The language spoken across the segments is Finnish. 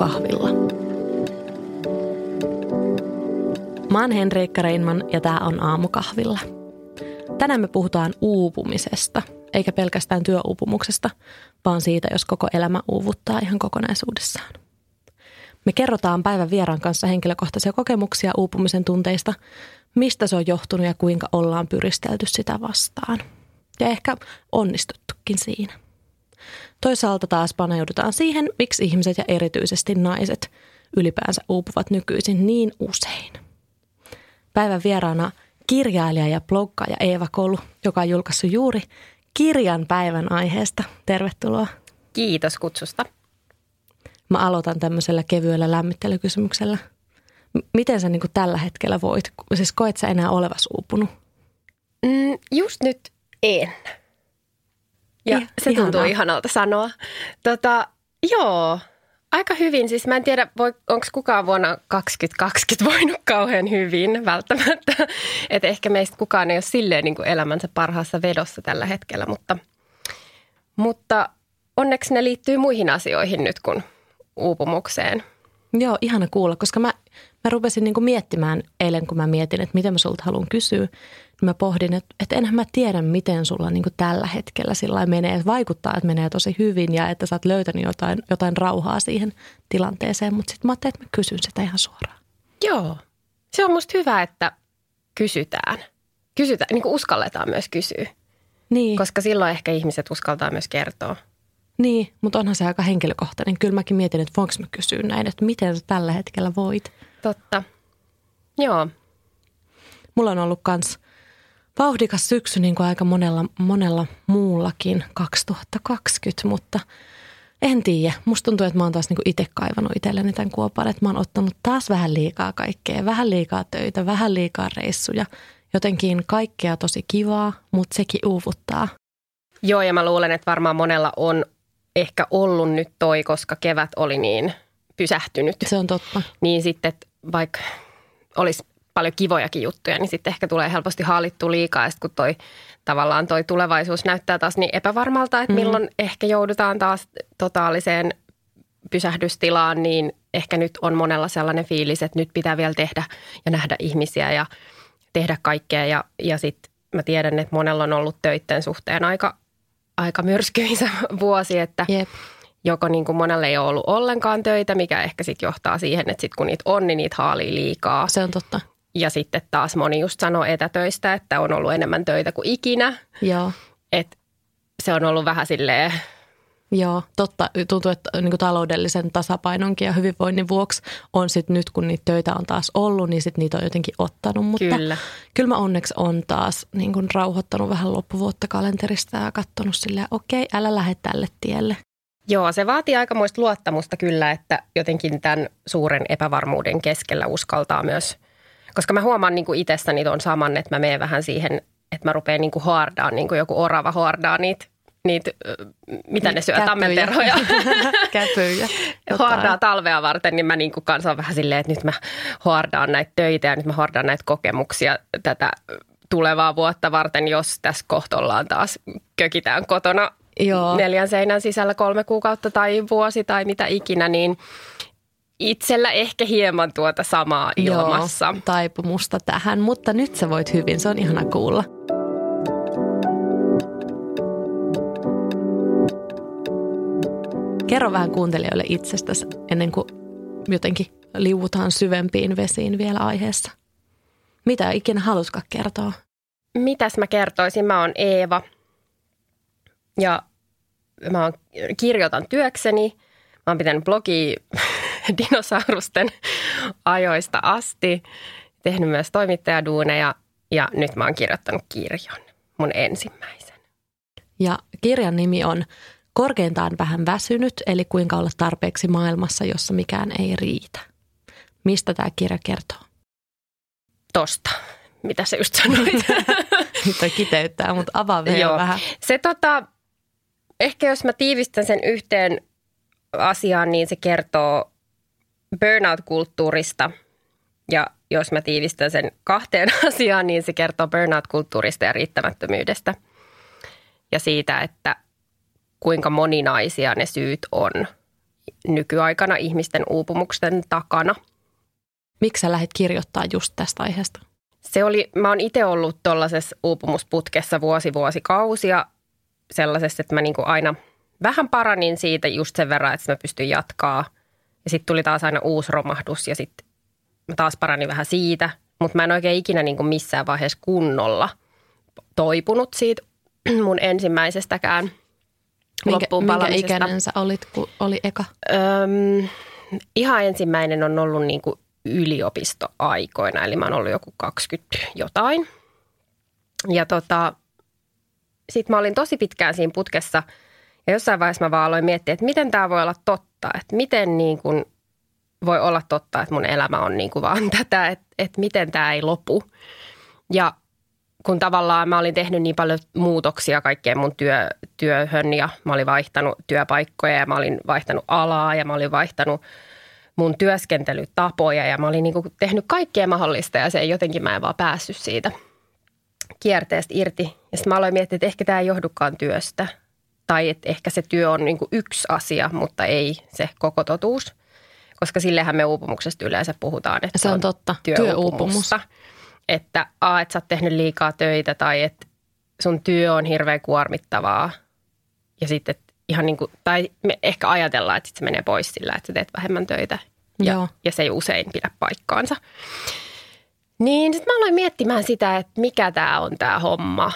aamukahvilla. Mä oon Henriikka Reinman ja tää on Aamukahvilla. Tänään me puhutaan uupumisesta, eikä pelkästään työuupumuksesta, vaan siitä, jos koko elämä uuvuttaa ihan kokonaisuudessaan. Me kerrotaan päivän vieraan kanssa henkilökohtaisia kokemuksia uupumisen tunteista, mistä se on johtunut ja kuinka ollaan pyristelty sitä vastaan. Ja ehkä onnistuttukin siinä. Toisaalta taas paneudutaan siihen, miksi ihmiset ja erityisesti naiset ylipäänsä uupuvat nykyisin niin usein. Päivän vieraana kirjailija ja bloggaaja Eeva Kolu, joka on julkaissut juuri kirjan päivän aiheesta. Tervetuloa. Kiitos kutsusta. Mä aloitan tämmöisellä kevyellä lämmittelykysymyksellä. Miten sä niin tällä hetkellä voit? Siis koet sä enää olevas uupunut? Mm, just nyt en. Ja I, se tuntuu ihanaa. ihanalta sanoa. Tota, joo, aika hyvin. Siis mä en tiedä, onko kukaan vuonna 2020 voinut kauhean hyvin välttämättä. Että ehkä meistä kukaan ei ole silleen niin kuin elämänsä parhaassa vedossa tällä hetkellä, mutta, mutta onneksi ne liittyy muihin asioihin nyt kuin uupumukseen. Joo, ihana kuulla, koska mä, mä rupesin niin miettimään eilen, kun mä mietin, että miten mä sulta haluan kysyä – mä pohdin, että, että enhän mä tiedä, miten sulla niin tällä hetkellä sillä menee. Että vaikuttaa, että menee tosi hyvin ja että sä oot löytänyt jotain, jotain rauhaa siihen tilanteeseen. Mutta sitten mä ajattelin, että mä kysyn sitä ihan suoraan. Joo. Se on musta hyvä, että kysytään. Kysytään, niin kuin uskalletaan myös kysyä. Niin. Koska silloin ehkä ihmiset uskaltaa myös kertoa. Niin, mutta onhan se aika henkilökohtainen. Kyllä mäkin mietin, että voinko mä kysyä näin, että miten sä tällä hetkellä voit. Totta. Joo. Mulla on ollut kans – vauhdikas syksy niin kuin aika monella, monella muullakin 2020, mutta en tiedä. Musta tuntuu, että mä oon taas niin itse kaivannut itselleni tämän kuopan, että mä oon ottanut taas vähän liikaa kaikkea, vähän liikaa töitä, vähän liikaa reissuja. Jotenkin kaikkea tosi kivaa, mutta sekin uuvuttaa. Joo, ja mä luulen, että varmaan monella on ehkä ollut nyt toi, koska kevät oli niin pysähtynyt. Se on totta. Niin sitten, vaikka olisi paljon kivojakin juttuja, niin sitten ehkä tulee helposti haalittu liikaa. Ja kun toi, tavallaan toi tulevaisuus näyttää taas niin epävarmalta, että mm. milloin mm. ehkä joudutaan taas totaaliseen pysähdystilaan, niin ehkä nyt on monella sellainen fiilis, että nyt pitää vielä tehdä ja nähdä ihmisiä ja tehdä kaikkea. Ja, ja sitten mä tiedän, että monella on ollut töiden suhteen aika, aika myrskyisä vuosi, että Jep. joko niin kuin monelle ei ole ollut ollenkaan töitä, mikä ehkä sitten johtaa siihen, että sitten kun niitä on, niin niitä haalii liikaa. Se on totta. Ja sitten taas moni just sanoo etätöistä, että on ollut enemmän töitä kuin ikinä. Joo. Et se on ollut vähän silleen... Joo, totta. Tuntuu, että niin kuin taloudellisen tasapainonkin ja hyvinvoinnin vuoksi on sitten nyt, kun niitä töitä on taas ollut, niin sitten niitä on jotenkin ottanut. Mutta kyllä. kyllä mä onneksi on taas niin kuin rauhoittanut vähän loppuvuotta kalenterista ja katsonut silleen, okei, okay, älä lähde tälle tielle. Joo, se vaatii aikamoista luottamusta kyllä, että jotenkin tämän suuren epävarmuuden keskellä uskaltaa myös – koska mä huomaan niin kuin itsessäni tuon saman, että mä menen vähän siihen, että mä rupean niin kuin hoardaan, niin kuin joku orava hoardaa niitä niitä, mitä ne syö, tammenterhoja. Käpyjä. Hoardaa talvea varten, niin mä niin kuin kanssa vähän silleen, että nyt mä hoardaan näitä töitä ja nyt mä hoardaan näitä kokemuksia tätä tulevaa vuotta varten, jos tässä kohta ollaan taas kökitään kotona Joo. neljän seinän sisällä kolme kuukautta tai vuosi tai mitä ikinä, niin itsellä ehkä hieman tuota samaa ilmassa. Joo, taipumusta tähän, mutta nyt sä voit hyvin, se on ihana kuulla. Kerro vähän kuuntelijoille itsestäsi ennen kuin jotenkin liuutaan syvempiin vesiin vielä aiheessa. Mitä ikinä haluskaan kertoa? Mitäs mä kertoisin? Mä oon Eeva ja mä oon, kirjoitan työkseni. Mä oon pitänyt blogia dinosaurusten ajoista asti, tehnyt myös toimittajaduuneja ja nyt mä oon kirjoittanut kirjan, mun ensimmäisen. Ja kirjan nimi on Korkeintaan vähän väsynyt, eli kuinka olla tarpeeksi maailmassa, jossa mikään ei riitä. Mistä tämä kirja kertoo? Tosta, mitä sä just sanoit. Nyt kiteyttää, mutta avaa vielä Joo. vähän. Se tota, ehkä jos mä tiivistän sen yhteen asiaan, niin se kertoo burnout-kulttuurista ja jos mä tiivistän sen kahteen asiaan, niin se kertoo burnout-kulttuurista ja riittämättömyydestä ja siitä, että kuinka moninaisia ne syyt on nykyaikana ihmisten uupumuksen takana. Miksi sä lähdit kirjoittaa just tästä aiheesta? Se oli, mä oon itse ollut tuollaisessa uupumusputkessa vuosi vuosikausia sellaisessa, että mä niinku aina vähän paranin siitä just sen verran, että mä pystyn jatkaa. Ja sitten tuli taas aina uusi romahdus ja sitten mä taas paranin vähän siitä. Mutta mä en oikein ikinä niinku missään vaiheessa kunnolla toipunut siitä mun ensimmäisestäkään minkä, minkä ikäinen sä olit, kun oli eka? Öm, ihan ensimmäinen on ollut niinku yliopistoaikoina, eli mä oon ollut joku 20 jotain. Ja tota, sitten mä olin tosi pitkään siinä putkessa ja jossain vaiheessa mä vaan aloin miettiä, että miten tämä voi olla totta, että miten niin kuin voi olla totta, että mun elämä on niin kuin vaan tätä, että, että miten tämä ei lopu. Ja kun tavallaan mä olin tehnyt niin paljon muutoksia kaikkeen mun työ, työhön ja mä olin vaihtanut työpaikkoja ja mä olin vaihtanut alaa ja mä olin vaihtanut mun työskentelytapoja ja mä olin niin kuin tehnyt kaikkea mahdollista ja se ei jotenkin mä en vaan päässyt siitä kierteestä irti. Ja sitten mä aloin miettiä, että ehkä tämä ei johdukaan työstä tai että ehkä se työ on niin kuin yksi asia, mutta ei se koko totuus. Koska sillehän me uupumuksesta yleensä puhutaan, että se on, totta. työuupumus. Että a, että sä oot tehnyt liikaa töitä tai että sun työ on hirveän kuormittavaa. Ja sitten ihan niin kuin, tai me ehkä ajatellaan, että sit se menee pois sillä, että sä teet vähemmän töitä. Ja, Joo. ja se ei usein pidä paikkaansa. Niin sitten mä aloin miettimään sitä, että mikä tämä on tämä homma.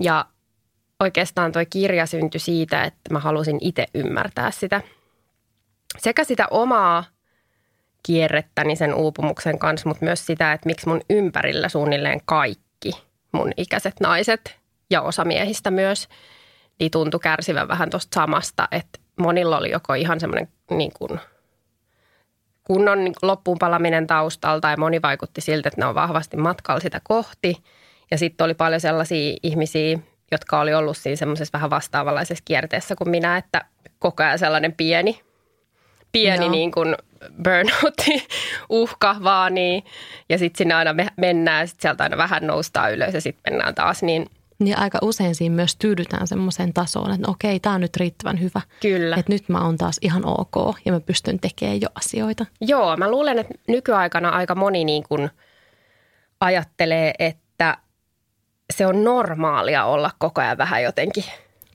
Ja oikeastaan tuo kirja syntyi siitä, että mä halusin itse ymmärtää sitä. Sekä sitä omaa kierrettäni sen uupumuksen kanssa, mutta myös sitä, että miksi mun ympärillä suunnilleen kaikki mun ikäiset naiset ja osa miehistä myös, niin tuntui kärsivän vähän tuosta samasta, että monilla oli joko ihan semmoinen niin kuin kunnon loppuun palaminen taustalla tai moni vaikutti siltä, että ne on vahvasti matkalla sitä kohti. Ja sitten oli paljon sellaisia ihmisiä, jotka oli ollut siinä semmoisessa vähän vastaavanlaisessa kierteessä kuin minä, että koko ajan sellainen pieni, pieni niin kuin burnoutti uhka vaanii ja sitten sinne aina mennään ja sitten sieltä aina vähän noustaan ylös ja sitten mennään taas niin niin aika usein siinä myös tyydytään semmoiseen tasoon, että no okei, tämä on nyt riittävän hyvä. Kyllä. Että nyt mä oon taas ihan ok ja mä pystyn tekemään jo asioita. Joo, mä luulen, että nykyaikana aika moni niin kuin ajattelee, että se on normaalia olla koko ajan vähän jotenkin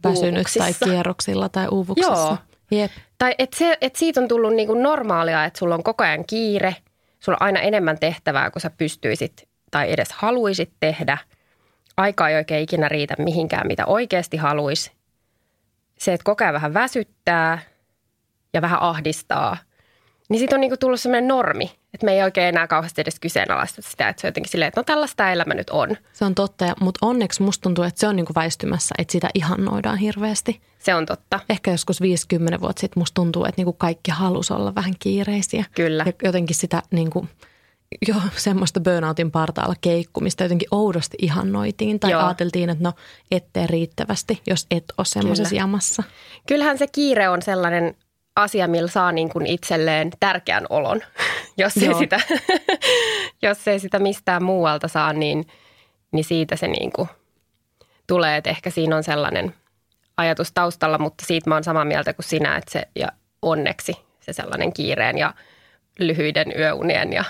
Väsynyt tai kierroksilla tai uuvuksessa. Joo. Jep. Tai että se, et siitä on tullut niin kuin normaalia, että sulla on koko ajan kiire, sulla on aina enemmän tehtävää kuin sä pystyisit tai edes haluisit tehdä. Aika ei oikein ikinä riitä mihinkään, mitä oikeasti haluaisi. Se, että koko ajan vähän väsyttää ja vähän ahdistaa – niin siitä on niinku tullut sellainen normi, että me ei oikein enää kauheasti edes kyseenalaista sitä, että se on jotenkin silleen, että no tällaista elämä nyt on. Se on totta, mutta onneksi musta tuntuu, että se on niinku väistymässä, että sitä ihannoidaan hirveästi. Se on totta. Ehkä joskus 50 vuotta sitten musta tuntuu, että niinku kaikki halusi olla vähän kiireisiä. Kyllä. Ja jotenkin sitä niinku, jo semmoista burnoutin partaalla keikkumista jotenkin oudosti ihannoitiin tai Joo. ajateltiin, että no ettei riittävästi, jos et ole semmoisessa jamassa. Kyllähän se kiire on sellainen asia, millä saa niin kuin itselleen tärkeän olon. jos, ei sitä, jos ei sitä mistään muualta saa, niin, niin siitä se niin kuin tulee. Että ehkä siinä on sellainen ajatus taustalla, mutta siitä mä oon samaa mieltä kuin sinä, että se ja onneksi se sellainen kiireen ja lyhyiden yöunien ja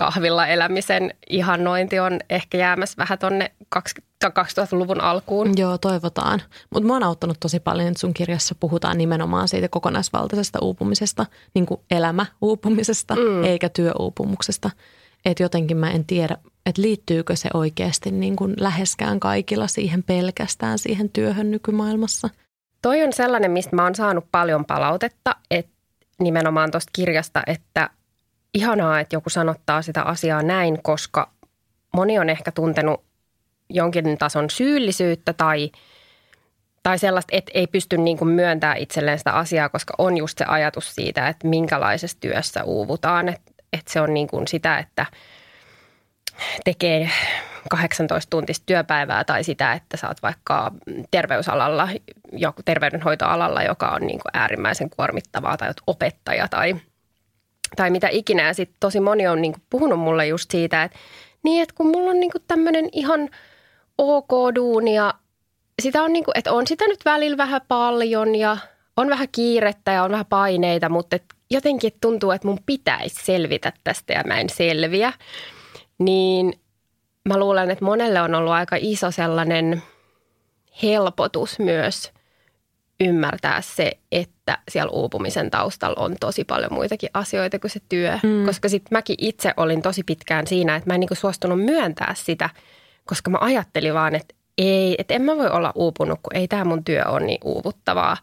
kahvilla elämisen ihannointi on ehkä jäämässä vähän tonne 2000-luvun alkuun. Joo, toivotaan. Mutta mua on auttanut tosi paljon, että sun kirjassa puhutaan nimenomaan siitä kokonaisvaltaisesta uupumisesta, niin kuin elämäuupumisesta, mm. eikä työuupumuksesta. Että jotenkin mä en tiedä, että liittyykö se oikeasti niin kuin läheskään kaikilla siihen pelkästään siihen työhön nykymaailmassa. Toi on sellainen, mistä mä oon saanut paljon palautetta, että nimenomaan tuosta kirjasta, että ihanaa, että joku sanottaa sitä asiaa näin, koska moni on ehkä tuntenut jonkin tason syyllisyyttä tai, tai sellaista, että ei pysty niin kuin myöntämään itselleen sitä asiaa, koska on just se ajatus siitä, että minkälaisessa työssä uuvutaan. Että, että se on niin kuin sitä, että tekee 18 tuntista työpäivää tai sitä, että oot vaikka terveysalalla, joku terveydenhoitoalalla, joka on niin kuin äärimmäisen kuormittavaa tai opettaja tai – tai mitä ikinä. Ja sitten tosi moni on niinku puhunut mulle just siitä, että niin, että kun mulla on niinku tämmöinen ihan ok duuni ja sitä on niinku, että on sitä nyt välillä vähän paljon ja on vähän kiirettä ja on vähän paineita, mutta et jotenkin tuntuu, että mun pitäisi selvitä tästä ja mä en selviä. Niin mä luulen, että monelle on ollut aika iso sellainen helpotus myös ymmärtää se, että siellä uupumisen taustalla on tosi paljon muitakin asioita kuin se työ. Mm. Koska sitten mäkin itse olin tosi pitkään siinä, että mä en niinku suostunut myöntää sitä, koska mä ajattelin vaan, että ei, että en mä voi olla uupunut, kun ei tämä mun työ ole niin uuvuttavaa.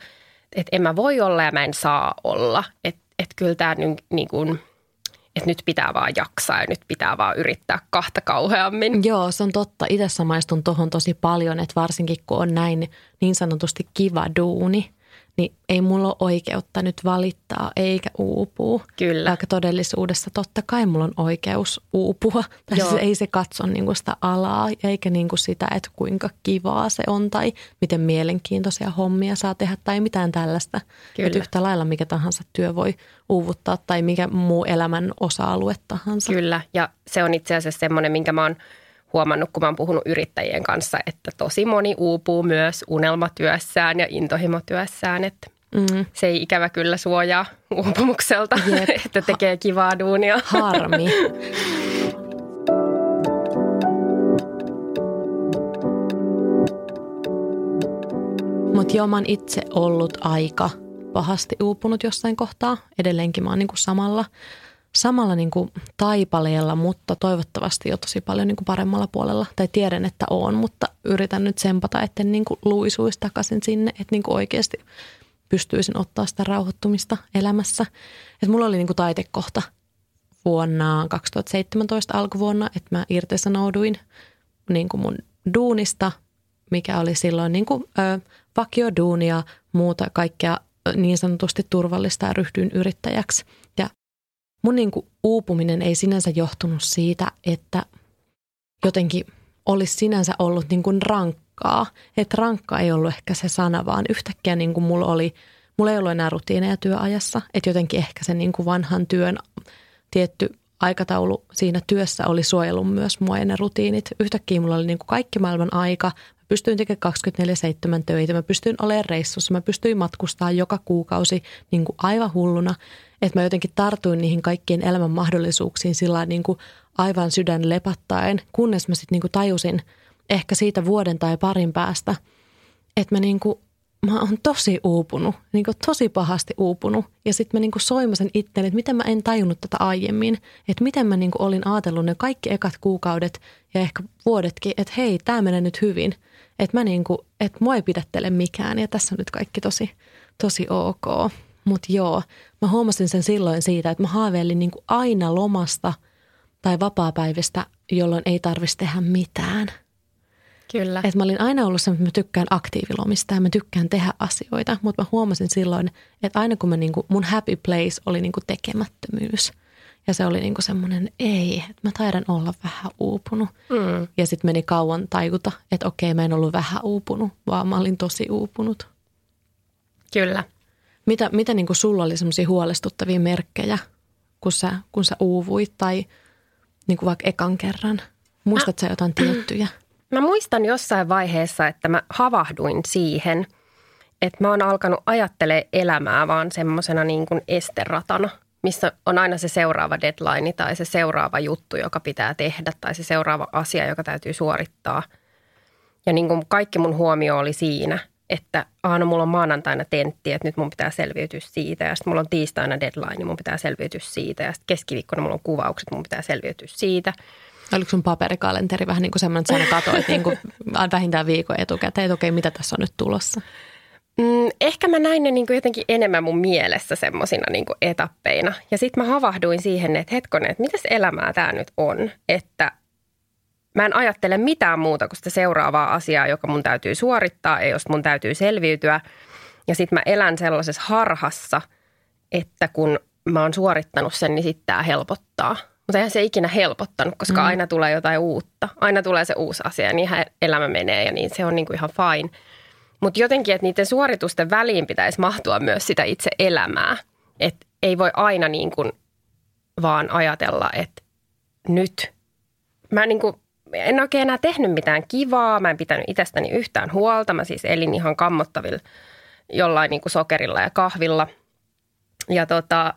Että en mä voi olla ja mä en saa olla. Että et kyllä tämä niin kuin, että nyt pitää vaan jaksaa ja nyt pitää vaan yrittää kahta kauheammin. Joo, se on totta. Itse samaistun tuohon tosi paljon, että varsinkin kun on näin niin sanotusti kiva duuni, niin ei mulla ole oikeutta nyt valittaa eikä uupua. Kyllä. Vaikka todellisuudessa totta kai mulla on oikeus uupua. Tai siis ei se katso niinku sitä alaa eikä niinku sitä, että kuinka kivaa se on tai miten mielenkiintoisia hommia saa tehdä tai mitään tällaista. Kyllä. Että yhtä lailla mikä tahansa työ voi uuvuttaa tai mikä muu elämän osa-alue tahansa. Kyllä ja se on itse asiassa semmoinen, minkä mä oon huomannut, kun mä oon puhunut yrittäjien kanssa, että tosi moni uupuu myös unelmatyössään ja intohimotyössään, että mm. se ei ikävä kyllä suojaa uupumukselta, Jep. että tekee kivaa duunia. Harmi. Mutta joo, mä oon itse ollut aika pahasti uupunut jossain kohtaa. Edelleenkin mä oon niinku samalla samalla niin kuin taipaleella, mutta toivottavasti jo tosi paljon niin kuin paremmalla puolella. Tai tiedän, että on, mutta yritän nyt sempata, että niin kuin luisuisi takaisin sinne, että niin kuin oikeasti pystyisin ottaa sitä rauhoittumista elämässä. Että mulla oli niin kuin taitekohta vuonna 2017 alkuvuonna, että mä irtisanouduin niin kuin mun duunista, mikä oli silloin niin kuin, ö, vakioduunia, muuta kaikkea niin sanotusti turvallista ja ryhdyin yrittäjäksi. Mun niin kuin uupuminen ei sinänsä johtunut siitä, että jotenkin olisi sinänsä ollut niin kuin rankkaa. Että rankka ei ollut ehkä se sana, vaan yhtäkkiä niin kuin mulla oli, mulla ei ollut enää rutiineja työajassa. Että jotenkin ehkä se niin kuin vanhan työn tietty aikataulu siinä työssä oli suojellut myös mua ja ne rutiinit. Yhtäkkiä mulla oli niin kuin kaikki maailman aika. Pystyin tekemään 24-7 töitä, mä pystyin olemaan reissussa, mä pystyin matkustamaan joka kuukausi niin kuin aivan hulluna – että mä jotenkin tartuin niihin kaikkien elämän mahdollisuuksiin sillä niin kuin aivan sydän lepattaen, kunnes mä sitten niin kuin tajusin ehkä siitä vuoden tai parin päästä, että mä niin kuin, mä oon tosi uupunut, niin kuin tosi pahasti uupunut. Ja sitten mä niin kuin soimasin itseäni, että miten mä en tajunnut tätä aiemmin, että miten mä niin kuin olin ajatellut ne kaikki ekat kuukaudet ja ehkä vuodetkin, että hei, tämä menee nyt hyvin. Että mä niin kuin, että mua ei pidättele mikään ja tässä on nyt kaikki tosi, tosi ok. Mutta joo, mä huomasin sen silloin siitä, että mä haaveilin niin kuin aina lomasta tai vapaapäivistä, jolloin ei tarvitsisi tehdä mitään. Kyllä. Et mä olin aina ollut se, että mä tykkään aktiivilomista ja mä tykkään tehdä asioita, mutta mä huomasin silloin, että aina kun mä niinku, mun happy place oli niinku tekemättömyys. Ja se oli niinku semmoinen, ei, että mä taidan olla vähän uupunut. Mm. Ja sitten meni kauan tajuta, että okei, mä en ollut vähän uupunut, vaan mä olin tosi uupunut. Kyllä. Mitä, mitä niin kuin sulla oli semmoisia huolestuttavia merkkejä, kun sä, kun sä uuvuit tai niin kuin vaikka ekan kerran? Muistatko sä jotain tiettyjä? Mä muistan jossain vaiheessa, että mä havahduin siihen, että mä oon alkanut ajattelemaan elämää vaan semmoisena niin kuin esteratana, missä on aina se seuraava deadline tai se seuraava juttu, joka pitää tehdä tai se seuraava asia, joka täytyy suorittaa. Ja niin kuin kaikki mun huomio oli siinä – että aina mulla on maanantaina tentti, että nyt mun pitää selviytyä siitä. Ja sitten mulla on tiistaina deadline, niin mun pitää selviytyä siitä. Ja sitten keskiviikkona mulla on kuvaukset, mun pitää selviytyä siitä. Oliko sun paperikalenteri vähän niin kuin semmoinen, että sä katoit niin kuin vähintään viikon etukäteen, että okei, mitä tässä on nyt tulossa? Mm, ehkä mä näin ne niin kuin jotenkin enemmän mun mielessä semmoisina niin etappeina. Ja sitten mä havahduin siihen, että hetkonen, että mitäs elämää tämä nyt on, että Mä en ajattele mitään muuta kuin sitä seuraavaa asiaa, joka mun täytyy suorittaa ja jos mun täytyy selviytyä. Ja sitten mä elän sellaisessa harhassa, että kun mä oon suorittanut sen, niin sitten tämä helpottaa. Mutta eihän se ikinä helpottanut, koska mm. aina tulee jotain uutta. Aina tulee se uusi asia ja niin elämä menee ja niin se on niinku ihan fine. Mutta jotenkin, että niiden suoritusten väliin pitäisi mahtua myös sitä itse elämää. Että ei voi aina niin kuin vaan ajatella, että nyt. Mä niin kuin en oikein enää tehnyt mitään kivaa, mä en pitänyt itsestäni yhtään huolta. Mä siis elin ihan kammottavilla jollain niin kuin sokerilla ja kahvilla. Ja tota,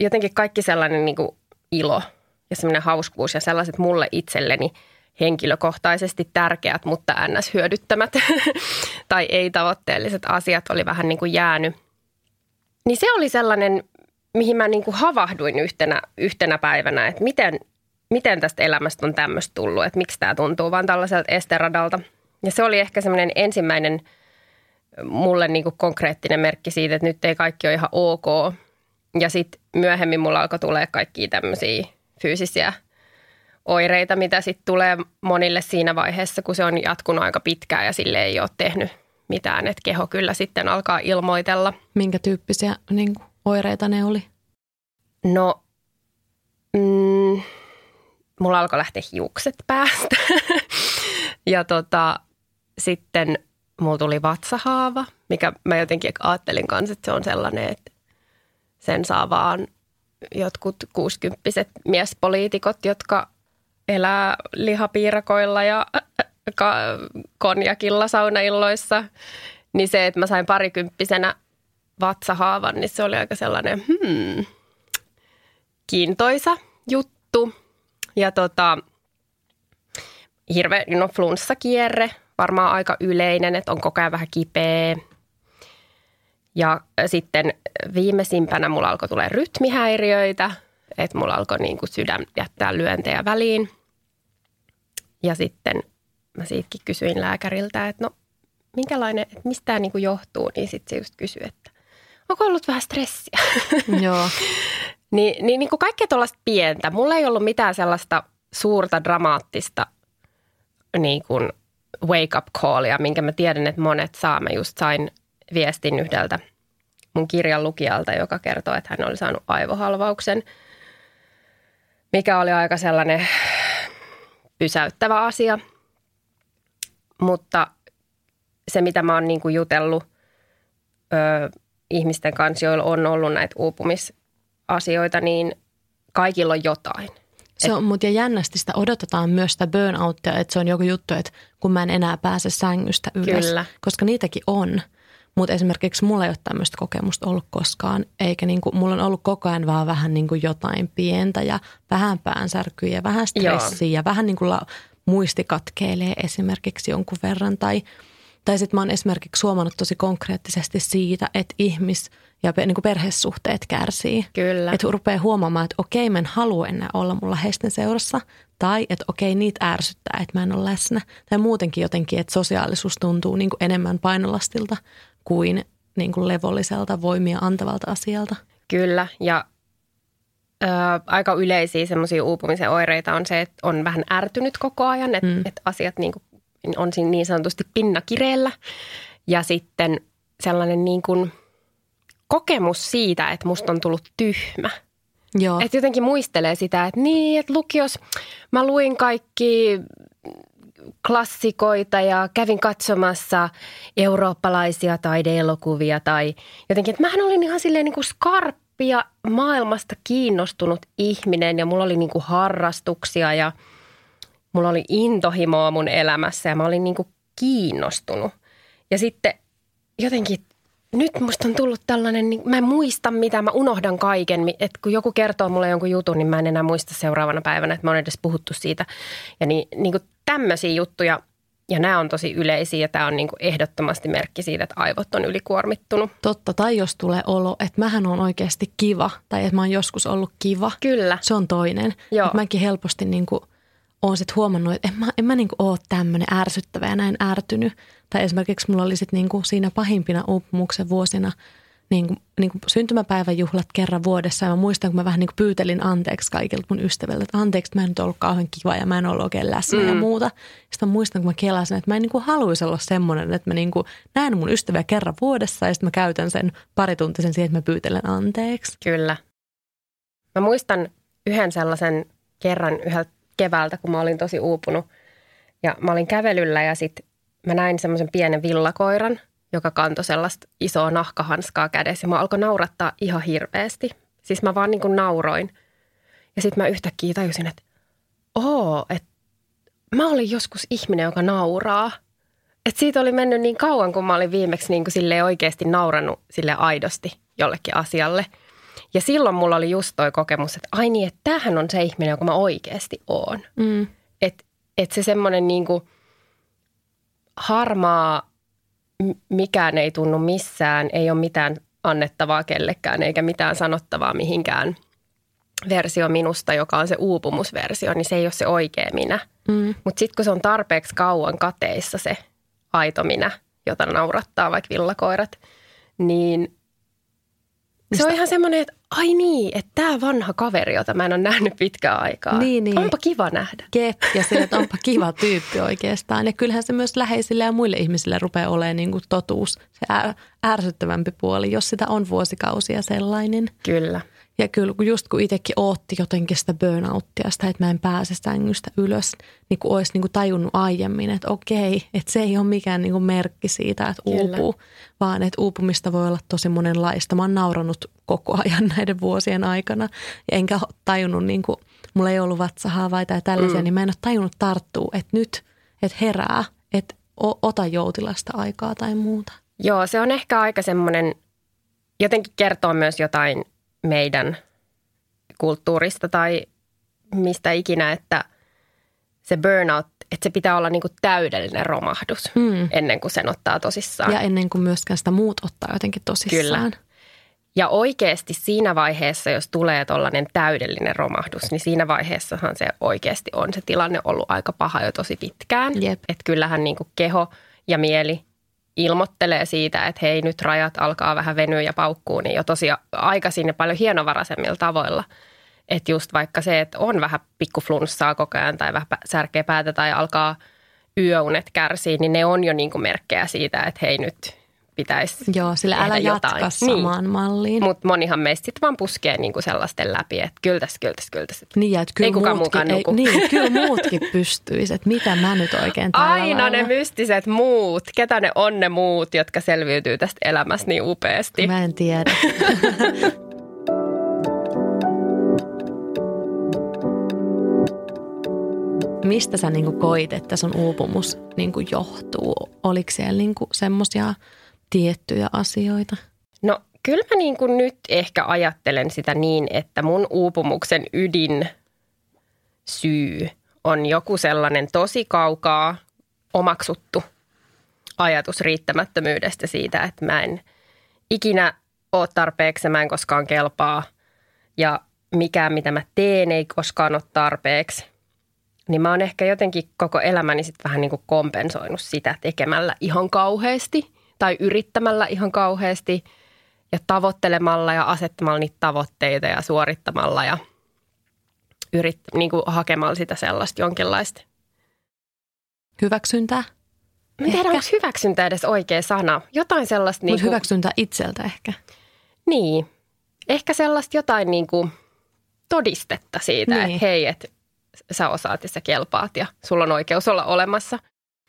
jotenkin kaikki sellainen niin kuin ilo ja semmoinen hauskuus ja sellaiset mulle itselleni henkilökohtaisesti tärkeät, mutta ns. hyödyttämät tai ei-tavoitteelliset asiat oli vähän niin kuin jäänyt. Niin se oli sellainen, mihin mä niin kuin havahduin yhtenä, yhtenä päivänä, että miten, miten tästä elämästä on tämmöistä tullut, että miksi tämä tuntuu vaan tällaiselta esteradalta. Ja se oli ehkä semmoinen ensimmäinen mulle niin kuin konkreettinen merkki siitä, että nyt ei kaikki ole ihan ok. Ja sitten myöhemmin mulla alkoi tulee kaikkia tämmöisiä fyysisiä oireita, mitä sitten tulee monille siinä vaiheessa, kun se on jatkunut aika pitkään ja sille ei ole tehnyt mitään. Että keho kyllä sitten alkaa ilmoitella. Minkä tyyppisiä niin kuin, oireita ne oli? No, mm, mulla alkoi lähteä hiukset päästä. ja tota, sitten mulla tuli vatsahaava, mikä mä jotenkin ajattelin kanssa, että se on sellainen, että sen saa vaan jotkut kuusikymppiset miespoliitikot, jotka elää lihapiirakoilla ja konjakilla saunailloissa. Niin se, että mä sain parikymppisenä vatsahaavan, niin se oli aika sellainen hmm, kiintoisa juttu. Ja tota, hirveä no, flunssakierre, varmaan aika yleinen, että on koko ajan vähän kipeä. Ja sitten viimeisimpänä mulla alkoi tulee rytmihäiriöitä, että mulla alkoi niin kuin sydän jättää lyöntejä väliin. Ja sitten mä siitäkin kysyin lääkäriltä, että no minkälainen, että mistä tämä niin johtuu, niin sitten se just kysyi, että onko ollut vähän stressiä. Joo. niin, niin, niin kuin kaikkea tuollaista pientä. Mulla ei ollut mitään sellaista suurta dramaattista niin kuin wake up callia, minkä mä tiedän, että monet saa. Mä just sain viestin yhdeltä mun kirjan lukijalta, joka kertoo, että hän oli saanut aivohalvauksen, mikä oli aika sellainen pysäyttävä asia. Mutta se, mitä mä oon niin kuin jutellut ö, ihmisten kanssa, joilla on ollut näitä uupumisasioita, niin kaikilla on jotain. Se on, mutta ja jännästi sitä odotetaan myös sitä burnouttia, että se on joku juttu, että kun mä en enää pääse sängystä ylös. Kyllä. Koska niitäkin on. Mutta esimerkiksi mulla ei ole tämmöistä kokemusta ollut koskaan, eikä niinku, mulla on ollut koko ajan vaan vähän niinku jotain pientä ja vähän päänsärkyä ja vähän stressiä Joo. ja vähän niinku la, muisti katkeilee esimerkiksi jonkun verran. Tai, tai sitten mä oon esimerkiksi huomannut tosi konkreettisesti siitä, että ihmis- ja niinku perhesuhteet kärsii. Kyllä. Että rupeaa huomaamaan, että okei, mä en halua enää olla mun läheisten seurassa. Tai että okei, niitä ärsyttää, että mä en ole läsnä. Tai muutenkin jotenkin, että sosiaalisuus tuntuu niin kuin enemmän painolastilta kuin, niin kuin levolliselta voimia antavalta asialta. Kyllä, ja ö, aika yleisiä semmoisia uupumisen oireita on se, että on vähän ärtynyt koko ajan, että mm. et asiat niin kuin on siinä niin sanotusti pinnakireellä. Ja sitten sellainen niin kuin kokemus siitä, että musta on tullut tyhmä. Joo. Että jotenkin muistelee sitä, että niin, että lukios mä luin kaikki klassikoita ja kävin katsomassa eurooppalaisia taideelokuvia tai jotenkin, että mähän olin ihan silleen niin kuin skarppi ja maailmasta kiinnostunut ihminen ja mulla oli niin kuin harrastuksia ja mulla oli intohimoa mun elämässä ja mä olin niin kuin kiinnostunut. Ja sitten jotenkin nyt musta on tullut tällainen, niin mä en muista mitä, mä unohdan kaiken. Että kun joku kertoo mulle jonkun jutun, niin mä en enää muista seuraavana päivänä, että mä oon edes puhuttu siitä. Ja niin, niin kuin tämmöisiä juttuja, ja nämä on tosi yleisiä ja tämä on niin kuin ehdottomasti merkki siitä, että aivot on ylikuormittunut. Totta, tai jos tulee olo, että mähän on oikeasti kiva, tai että mä oon joskus ollut kiva. Kyllä. Se on toinen. Joo. mäkin helposti niin kuin – oon sitten huomannut, että en mä, en mä niinku ole tämmöinen ärsyttävä ja näin ärtynyt. Tai esimerkiksi mulla oli sitten niinku siinä pahimpina uupumuksen vuosina niinku, niinku syntymäpäiväjuhlat kerran vuodessa. Ja mä muistan, kun mä vähän niinku pyytelin anteeksi kaikilta mun ystäviltä, että anteeksi, mä en nyt ollut kauhean kiva ja mä en ollut oikein läsnä mm. ja muuta. Sitten mä muistan, kun mä kelasin, että mä en niinku haluaisi olla semmoinen, että mä niinku näen mun ystäviä kerran vuodessa ja sitten mä käytän sen parituntisen siihen, että mä pyytelen anteeksi. Kyllä. Mä muistan yhden sellaisen kerran yhdeltä keväältä, kun mä olin tosi uupunut. Ja mä olin kävelyllä ja sitten mä näin semmoisen pienen villakoiran, joka kantoi sellaista isoa nahkahanskaa kädessä. Ja mä alkoi naurattaa ihan hirveästi. Siis mä vaan niin kuin nauroin. Ja sitten mä yhtäkkiä tajusin, että oo, että mä olin joskus ihminen, joka nauraa. Et siitä oli mennyt niin kauan, kun mä olin viimeksi niin kuin oikeasti naurannut sille aidosti jollekin asialle. Ja silloin mulla oli just toi kokemus, että ai niin, että tämähän on se ihminen, joka mä oikeasti oon. Mm. Että et se semmoinen niin kuin harmaa, mikään ei tunnu missään, ei ole mitään annettavaa kellekään eikä mitään sanottavaa mihinkään versio minusta, joka on se uupumusversio, niin se ei ole se oikea minä. Mm. Mutta sitten kun se on tarpeeksi kauan kateissa se aito minä, jota naurattaa vaikka villakoirat, niin se on ihan semmoinen, että ai niin, että tämä vanha kaveri, jota mä en ole nähnyt pitkään aikaa. Niin, niin. Onpa kiva nähdä. Jep, ja se, että onpa kiva tyyppi oikeastaan. Ja kyllähän se myös läheisille ja muille ihmisille rupeaa olemaan niin kuin totuus, se ärsyttävämpi puoli, jos sitä on vuosikausia sellainen. Kyllä. Ja kyllä just kun itsekin ootti jotenkin sitä burnouttia, sitä, että mä en pääse sängystä ylös, niin kuin olisi niin kuin tajunnut aiemmin, että okei, että se ei ole mikään niin kuin merkki siitä, että uupuu, kyllä. vaan että uupumista voi olla tosi monenlaista. Mä oon nauranut koko ajan näiden vuosien aikana ja enkä tajunnut, niin kuin, mulla ei ollut vatsahaavaita ja tällaisia, mm. niin mä en ole tajunnut tarttua, että nyt, että herää, että ota joutilasta aikaa tai muuta. Joo, se on ehkä aika semmoinen, jotenkin kertoo myös jotain – meidän kulttuurista tai mistä ikinä, että se burnout, että se pitää olla niin kuin täydellinen romahdus mm. ennen kuin sen ottaa tosissaan. Ja ennen kuin myöskään sitä muut ottaa jotenkin tosissaan. Kyllä. Ja oikeasti siinä vaiheessa, jos tulee tuollainen täydellinen romahdus, niin siinä vaiheessahan se oikeasti on se tilanne ollut aika paha jo tosi pitkään. Että kyllähän niin kuin keho ja mieli ilmoittelee siitä, että hei nyt rajat alkaa vähän venyä ja paukkuu, niin jo tosi aikaisin ja paljon hienovaraisemmilla tavoilla. Että just vaikka se, että on vähän pikkuflunssaa koko ajan tai vähän särkeä päätä tai alkaa yöunet kärsii, niin ne on jo niin kuin merkkejä siitä, että hei nyt pitäisi Joo, sillä älä jatka jotain. samaan niin. malliin. Mutta monihan meistä sitten vaan puskee niinku sellaisten läpi, että kyltäs, kyltäs, kyltäs. Niin, että kyllä ei kukaan muutkin, ei, niin, kyllä muutkin pystyisi, että mitä mä nyt oikein Aina lailla. ne mystiset muut. Ketä ne on ne muut, jotka selviytyy tästä elämästä niin upeasti? Mä en tiedä. Mistä sä niinku koit, että sun uupumus niinku johtuu? Oliko siellä niinku semmoisia tiettyjä asioita? No kyllä mä niin kuin nyt ehkä ajattelen sitä niin, että mun uupumuksen ydin syy on joku sellainen tosi kaukaa omaksuttu ajatus riittämättömyydestä siitä, että mä en ikinä ole tarpeeksi, mä en koskaan kelpaa ja mikään mitä mä teen ei koskaan ole tarpeeksi. Niin mä oon ehkä jotenkin koko elämäni sitten vähän niin kuin kompensoinut sitä tekemällä ihan kauheasti – tai yrittämällä ihan kauheasti ja tavoittelemalla ja asettamalla niitä tavoitteita ja suorittamalla ja yrit, niin kuin hakemalla sitä sellaista jonkinlaista. Hyväksyntää? Mä en tiedä, onko hyväksyntä edes oikea sana. Jotain sellaista... Mutta niin kuin, hyväksyntä itseltä ehkä. Niin. Ehkä sellaista jotain niin kuin todistetta siitä, niin. että hei, että sä osaat ja sä kelpaat ja sulla on oikeus olla olemassa.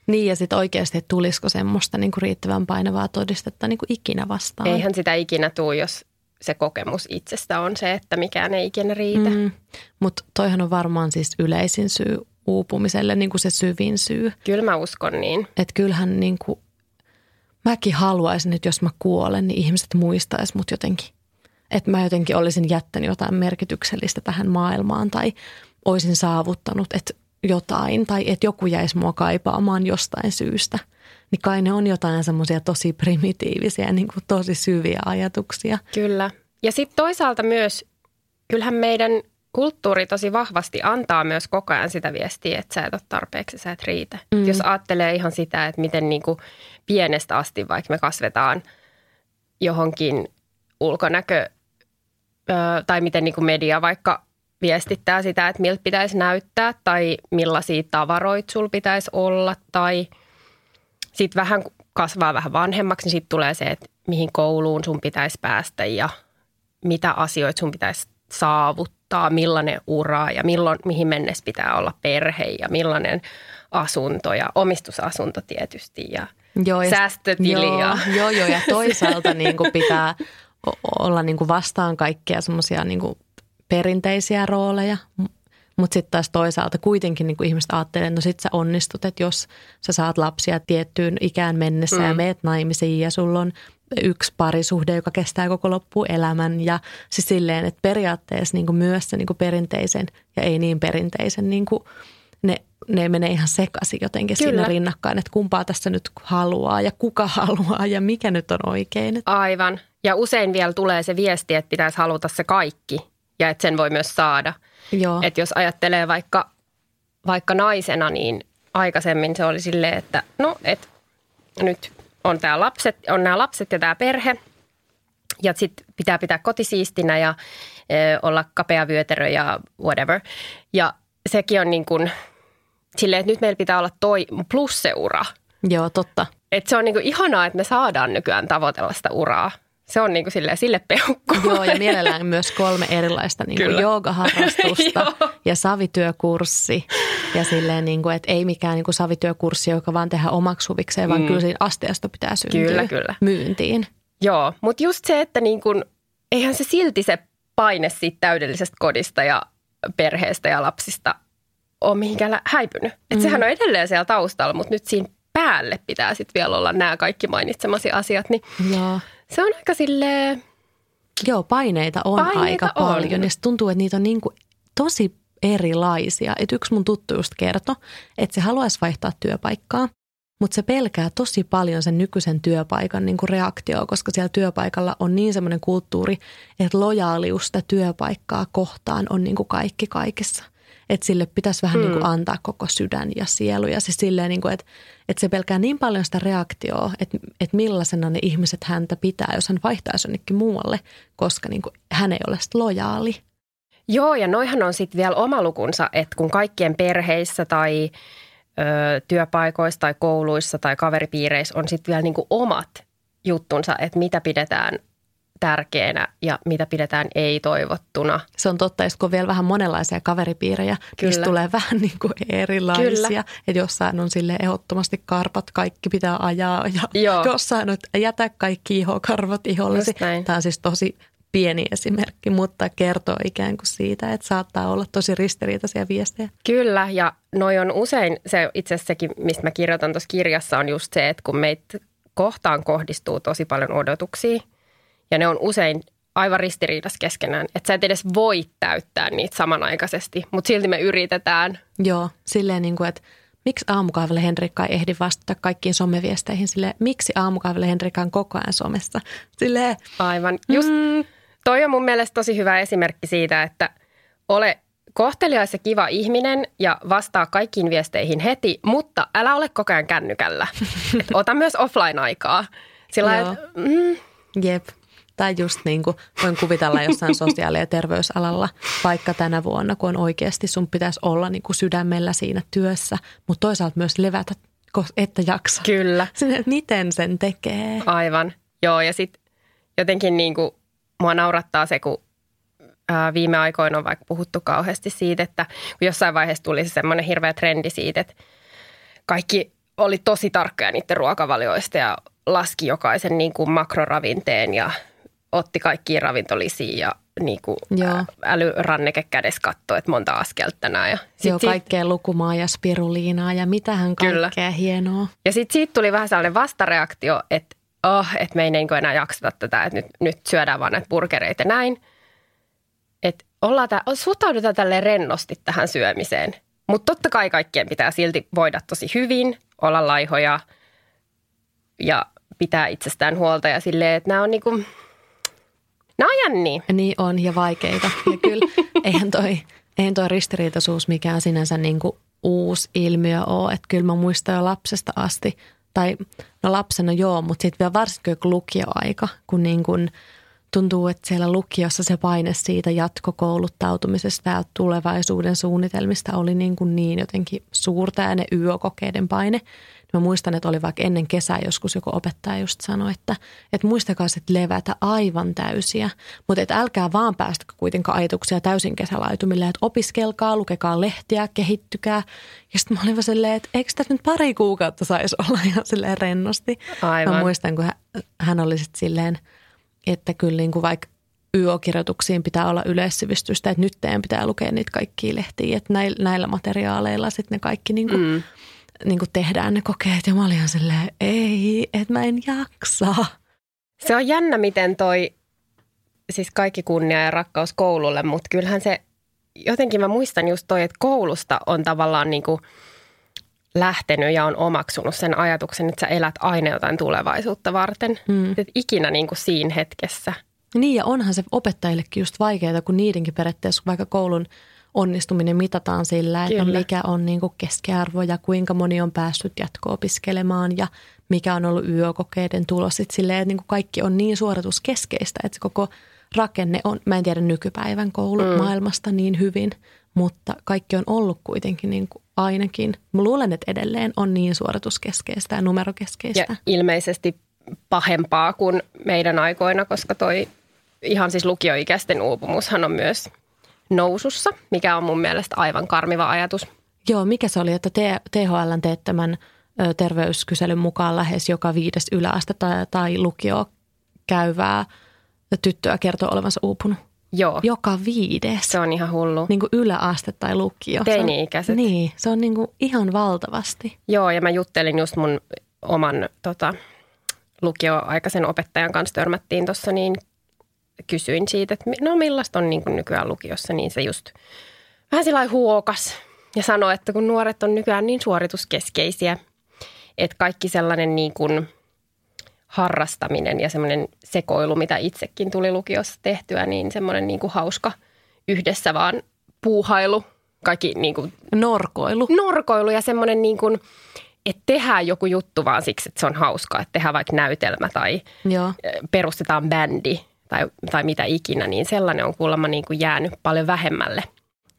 Niin ja sitten oikeasti, että tulisiko semmoista niin kuin riittävän painavaa todistetta niin kuin ikinä vastaan. Eihän sitä ikinä tule, jos se kokemus itsestä on se, että mikään ei ikinä riitä. Mm. Mutta toihan on varmaan siis yleisin syy uupumiselle, niin kuin se syvin syy. Kyllä mä uskon niin. Että kyllähän niin kuin, mäkin haluaisin, että jos mä kuolen, niin ihmiset muistaisi mut jotenkin. Että mä jotenkin olisin jättänyt jotain merkityksellistä tähän maailmaan tai olisin saavuttanut. Että jotain tai että joku jäisi mua kaipaamaan jostain syystä, niin kai ne on jotain semmoisia tosi primitiivisiä, niin kuin tosi syviä ajatuksia. Kyllä. Ja sitten toisaalta myös, kyllähän meidän kulttuuri tosi vahvasti antaa myös koko ajan sitä viestiä, että sä et ole tarpeeksi, sä et riitä. Mm. Jos ajattelee ihan sitä, että miten niin kuin pienestä asti vaikka me kasvetaan johonkin ulkonäkö tai miten niin kuin media vaikka viestittää sitä, että miltä pitäisi näyttää tai millaisia tavaroita sul pitäisi olla tai sitten vähän kasvaa vähän vanhemmaksi, niin sitten tulee se, että mihin kouluun sun pitäisi päästä ja mitä asioita sun pitäisi saavuttaa, millainen ura ja milloin, mihin mennessä pitää olla perhe ja millainen asunto ja omistusasunto tietysti ja joo, ja säästötili. Joo, ja. joo, joo, ja toisaalta niin kuin pitää olla niin kuin vastaan kaikkea semmoisia niin perinteisiä rooleja. Mutta sitten taas toisaalta kuitenkin niin ihmiset ajattelee, että no sit sä onnistut, että jos sä saat lapsia tiettyyn ikään mennessä mm. ja meet naimisiin ja sulla on yksi parisuhde, joka kestää koko loppuelämän ja siis silleen, että periaatteessa niin myös se niin perinteisen ja ei niin perinteisen niin kuin ne, ne menee ihan sekaisin jotenkin Kyllä. siinä rinnakkain, että kumpaa tässä nyt haluaa ja kuka haluaa ja mikä nyt on oikein. Aivan. Ja usein vielä tulee se viesti, että pitäisi haluta se kaikki ja että sen voi myös saada. Joo. Että jos ajattelee vaikka, vaikka naisena, niin aikaisemmin se oli silleen, että no, että nyt on, tää lapset, on nämä lapset ja tämä perhe ja sitten pitää pitää kotisiistinä ja e, olla kapea vyötärö ja whatever. Ja sekin on niin kuin silleen, että nyt meillä pitää olla toi plus se ura. Joo, totta. Et se on niin kuin ihanaa, että me saadaan nykyään tavoitella sitä uraa se on niin kuin sille, sille peukku. Joo, ja mielellään myös kolme erilaista niin kuin joogaharrastusta ja savityökurssi. Ja silleen, niin kuin, että ei mikään niin kuin savityökurssi, joka vaan tehdään omaksi huvikseen, vaan mm. kyllä siinä asteesta pitää syntyä kyllä, kyllä. myyntiin. Joo, mutta just se, että niin kuin, eihän se silti se paine siitä täydellisestä kodista ja perheestä ja lapsista ole mihinkään häipynyt. Että mm. sehän on edelleen siellä taustalla, mutta nyt siinä päälle pitää sitten vielä olla nämä kaikki mainitsemasi asiat. Niin Joo se on aika silleen... Joo, paineita on paineita aika on. paljon ja tuntuu, että niitä on niin kuin tosi erilaisia. Et yksi mun tuttu just kertoi, että se haluaisi vaihtaa työpaikkaa, mutta se pelkää tosi paljon sen nykyisen työpaikan niin kuin reaktioa, koska siellä työpaikalla on niin semmoinen kulttuuri, että lojaalius sitä työpaikkaa kohtaan on niin kuin kaikki kaikessa – että sille pitäisi vähän mm. niin kuin antaa koko sydän ja sielu. Ja siis silleen, niin kuin, että, että se pelkää niin paljon sitä reaktioa, että, että millaisena ne ihmiset häntä pitää, jos hän vaihtaisi jonnekin muualle, koska niin kuin, hän ei ole sitten lojaali. Joo, ja noihan on sitten vielä oma lukunsa, että kun kaikkien perheissä tai ö, työpaikoissa tai kouluissa tai kaveripiireissä on sitten vielä niin kuin omat juttunsa, että mitä pidetään tärkeänä ja mitä pidetään ei-toivottuna. Se on totta, jos on vielä vähän monenlaisia kaveripiirejä, Kyllä. niin tulee vähän niin kuin erilaisia. Kyllä. Että jossain on sille ehdottomasti karpat, kaikki pitää ajaa ja Joo. jossain on, että jätä kaikki ihokarvat ihollesi. Tämä on siis tosi pieni esimerkki, mutta kertoo ikään kuin siitä, että saattaa olla tosi ristiriitaisia viestejä. Kyllä, ja noi on usein, se itse asiassa sekin, mistä mä kirjoitan tuossa kirjassa, on just se, että kun meitä kohtaan kohdistuu tosi paljon odotuksia – ja ne on usein aivan ristiriidassa keskenään. Että sä et edes voi täyttää niitä samanaikaisesti, mutta silti me yritetään. Joo, silleen niin kuin, että miksi aamukahville Henrikka ei ehdi vastata kaikkiin someviesteihin sille, miksi aamukahville Henrikka on koko ajan somessa. Silleen, Aivan. Just mm. toi on mun mielestä tosi hyvä esimerkki siitä, että ole kohteliais ja kiva ihminen ja vastaa kaikkiin viesteihin heti, mutta älä ole koko ajan kännykällä. Et ota myös offline-aikaa. Sillä että, mm, Jep. Tai just niin kuin voin kuvitella jossain sosiaali- ja terveysalalla, vaikka tänä vuonna, kun on oikeasti sun pitäisi olla niin kuin sydämellä siinä työssä, mutta toisaalta myös levätä, että jaksa. Kyllä. Sinne, miten sen tekee. Aivan. Joo, ja sitten jotenkin niin kuin mua naurattaa se, kun viime aikoina on vaikka puhuttu kauheasti siitä, että kun jossain vaiheessa tuli se semmoinen hirveä trendi siitä, että kaikki oli tosi tarkkoja niiden ruokavalioista ja laski jokaisen niin kuin makroravinteen ja otti kaikki ravintolisiin ja niin kuin Joo. älyranneke kädessä katsoi, että monta askelta tänään. Ja sit Joo, kaikkea sit... lukumaa ja spiruliinaa ja mitähän kaikkea Kyllä. hienoa. Ja sitten siitä tuli vähän sellainen vastareaktio, että oh, että me ei niin enää jakseta tätä, että nyt, nyt syödään vaan näitä burgereita näin. Että ollaan tää, suhtaudutaan tälleen rennosti tähän syömiseen. Mutta totta kai kaikkien pitää silti voida tosi hyvin, olla laihoja ja pitää itsestään huolta ja silleen, että nämä on No jänni. Niin on ja vaikeita. Ja kyllä eihän toi, eihän toi ristiriitaisuus mikään sinänsä niin kuin uusi ilmiö ole. Että kyllä mä muistan jo lapsesta asti, tai no lapsena joo, mutta sitten vielä varsinkin joku lukioaika, kun niin kuin tuntuu, että siellä lukiossa se paine siitä jatkokouluttautumisesta ja tulevaisuuden suunnitelmista oli niin, kuin niin jotenkin suurta ja ne yökokeiden paine – Mä muistan, että oli vaikka ennen kesää joskus joku opettaja just sanoi, että, että muistakaa sitten levätä aivan täysiä, mutta että älkää vaan päästäkö kuitenkaan ajatuksia täysin kesälaitumille, että opiskelkaa, lukekaa lehtiä, kehittykää. Ja sitten mä olin vaan silleen, että eikö tässä nyt pari kuukautta saisi olla ihan silleen rennosti. Aivan. Mä muistan, kun hän, hän oli sitten silleen, että kyllä niin kuin vaikka YO-kirjoituksiin pitää olla yleissivistystä, että nyt teidän pitää lukea niitä kaikkia lehtiä, että näillä, näillä materiaaleilla sitten ne kaikki niin kuin, mm. niin kuin tehdään ne kokeet. Ja mä olin ihan silleen, ei, että mä en jaksa. Se on jännä, miten toi, siis kaikki kunnia ja rakkaus koululle, mutta kyllähän se, jotenkin mä muistan just toi, että koulusta on tavallaan niin kuin lähtenyt ja on omaksunut sen ajatuksen, että sä elät aina jotain tulevaisuutta varten. Mm. Et ikinä niin kuin siinä hetkessä – niin ja onhan se opettajillekin just vaikeaa, kun niidenkin periaatteessa vaikka koulun onnistuminen mitataan sillä, että Kyllä. mikä on niin kuin keskiarvo ja kuinka moni on päässyt jatko-opiskelemaan ja mikä on ollut yökokeiden tulos. Sitten silleen, että niin kuin kaikki on niin suorituskeskeistä, että se koko rakenne on, mä en tiedä nykypäivän koulumaailmasta mm. niin hyvin, mutta kaikki on ollut kuitenkin niin kuin ainakin, mä luulen, että edelleen on niin suorituskeskeistä ja numerokeskeistä. Ja ilmeisesti pahempaa kuin meidän aikoina, koska toi ihan siis lukioikäisten uupumushan on myös nousussa, mikä on mun mielestä aivan karmiva ajatus. Joo, mikä se oli, että THL teettämän terveyskyselyn mukaan lähes joka viides yläaste tai, tai lukio käyvää tyttöä kertoo olevansa uupunut. Joo. Joka viides. Se on ihan hullu. Niin kuin yläaste tai lukio. Teini-ikäiset. Niin, se on niin kuin ihan valtavasti. Joo, ja mä juttelin just mun oman tota, lukioaikaisen opettajan kanssa törmättiin tuossa, niin kysyin siitä, että no millaista on niin kuin nykyään lukiossa, niin se just vähän sillä huokas ja sanoi, että kun nuoret on nykyään niin suorituskeskeisiä, että kaikki sellainen niin kuin harrastaminen ja semmoinen sekoilu, mitä itsekin tuli lukiossa tehtyä, niin semmoinen niin kuin hauska yhdessä vaan puuhailu, kaikki niin kuin Norkoilu. Norkoilu ja semmoinen niin kuin, että tehdään joku juttu vaan siksi, että se on hauskaa, että tehdään vaikka näytelmä tai Joo. perustetaan bändi tai, tai mitä ikinä, niin sellainen on kuulemma niin kuin jäänyt paljon vähemmälle.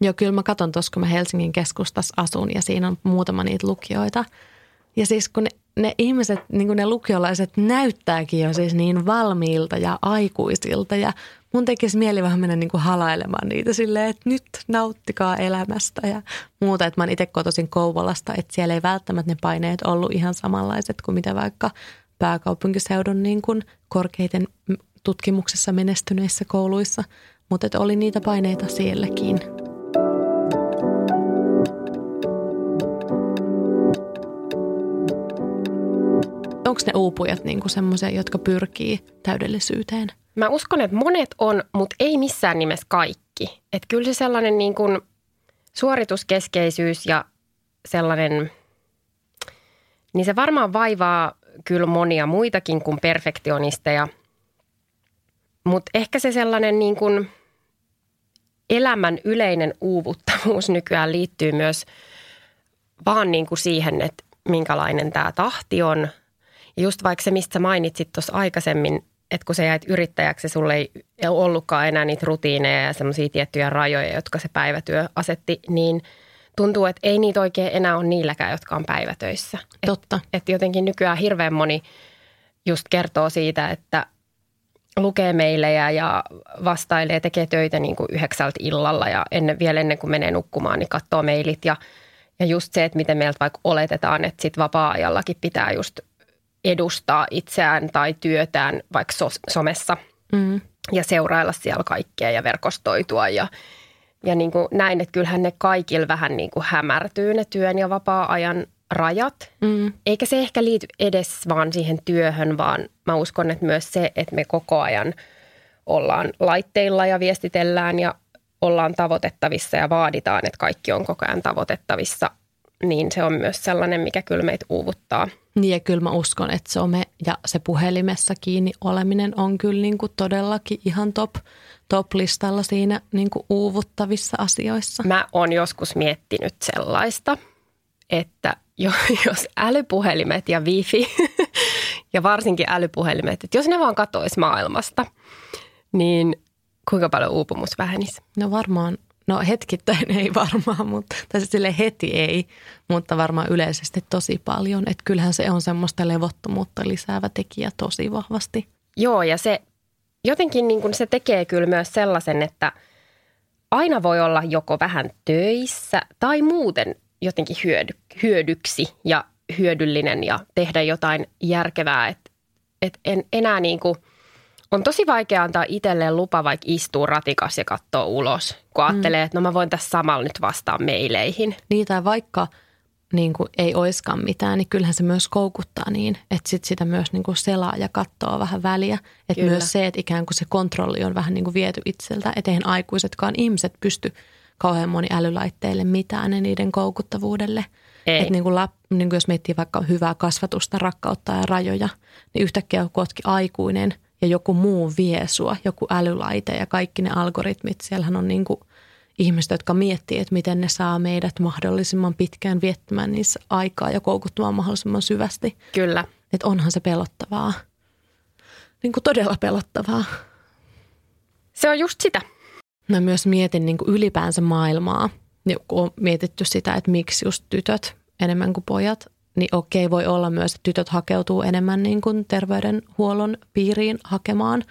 Joo, kyllä mä katson tuossa, kun mä Helsingin keskustassa asun ja siinä on muutama niitä lukijoita. Ja siis kun ne, ihmiset, niin kuin ne lukiolaiset näyttääkin jo siis niin valmiilta ja aikuisilta ja mun tekisi mieli vähän mennä niin kuin halailemaan niitä silleen, että nyt nauttikaa elämästä ja muuta. Että mä oon itse kotoisin Kouvolasta, että siellä ei välttämättä ne paineet ollut ihan samanlaiset kuin mitä vaikka pääkaupunkiseudun niin kuin korkeiten tutkimuksessa menestyneissä kouluissa, mutta oli niitä paineita sielläkin. Onko ne uupujat niinku semmoisia, jotka pyrkii täydellisyyteen? Mä uskon, että monet on, mutta ei missään nimessä kaikki. Että kyllä se sellainen niin kuin suorituskeskeisyys ja sellainen, niin se varmaan vaivaa kyllä monia muitakin kuin perfektionisteja – mutta ehkä se sellainen niin kuin elämän yleinen uuvuttavuus nykyään liittyy myös vaan niin kuin siihen, että minkälainen tämä tahti on. Just vaikka se, mistä mainitsit tuossa aikaisemmin, että kun sä jäit yrittäjäksi, sulle ei ollutkaan enää niitä rutiineja ja semmoisia tiettyjä rajoja, jotka se päivätyö asetti, niin tuntuu, että ei niitä oikein enää ole niilläkään, jotka on päivätöissä. Totta. Että et jotenkin nykyään hirveän moni just kertoo siitä, että lukee meille ja vastailee, tekee töitä niin kuin yhdeksältä illalla ja ennen, vielä ennen kuin menee nukkumaan, niin katsoo mailit ja, ja just se, että miten meiltä vaikka oletetaan, että sit vapaa-ajallakin pitää just edustaa itseään tai työtään vaikka so, somessa mm. ja seurailla siellä kaikkea ja verkostoitua ja, ja niin kuin näin, että kyllähän ne kaikilla vähän niin kuin hämärtyy ne työn ja vapaa-ajan rajat. Mm. Eikä se ehkä liity edes vaan siihen työhön, vaan mä uskon, että myös se, että me koko ajan ollaan laitteilla ja viestitellään ja ollaan tavoitettavissa ja vaaditaan, että kaikki on koko ajan tavoitettavissa, niin se on myös sellainen, mikä kyllä meitä uuvuttaa. Niin ja kyllä mä uskon, että some ja se puhelimessa kiinni oleminen on kyllä niin kuin todellakin ihan top, top-listalla siinä niin kuin uuvuttavissa asioissa. Mä oon joskus miettinyt sellaista, että jos älypuhelimet ja wifi ja varsinkin älypuhelimet, että jos ne vaan katoisi maailmasta, niin kuinka paljon uupumus vähenisi? No varmaan, no hetkittäin ei varmaan, mutta, tai sille heti ei, mutta varmaan yleisesti tosi paljon. Että kyllähän se on semmoista levottomuutta lisäävä tekijä tosi vahvasti. Joo, ja se jotenkin niin kuin se tekee kyllä myös sellaisen, että aina voi olla joko vähän töissä tai muuten jotenkin hyödy, hyödyksi ja hyödyllinen ja tehdä jotain järkevää. Että et en enää niin kuin on tosi vaikea antaa itselleen lupa vaikka istuu ratikas ja katsoa ulos, kun ajattelee, mm. että no mä voin tässä samalla nyt vastaa meileihin. Niin tai vaikka niin kuin ei oiskaan mitään, niin kyllähän se myös koukuttaa niin, että sit sitä myös niin kuin selaa ja katsoo vähän väliä. Että myös se, että ikään kuin se kontrolli on vähän niin kuin viety itseltä, että eihän aikuisetkaan ihmiset pysty kauhean moni älylaitteille mitään ja niiden koukuttavuudelle. Että niin kuin lap, niin kuin jos miettii vaikka hyvää kasvatusta, rakkautta ja rajoja, niin yhtäkkiä kun aikuinen – ja joku muu vie sua, joku älylaite ja kaikki ne algoritmit. Siellähän on niin kuin ihmiset, jotka miettii, että miten ne saa meidät mahdollisimman pitkään viettämään niissä aikaa ja koukuttamaan mahdollisimman syvästi. Kyllä. Että onhan se pelottavaa. Niin kuin todella pelottavaa. Se on just sitä. Mä myös mietin niin kuin ylipäänsä maailmaa, kun on mietitty sitä, että miksi just tytöt enemmän kuin pojat niin okei, voi olla myös, että tytöt hakeutuu enemmän niin kuin terveydenhuollon piiriin hakemaan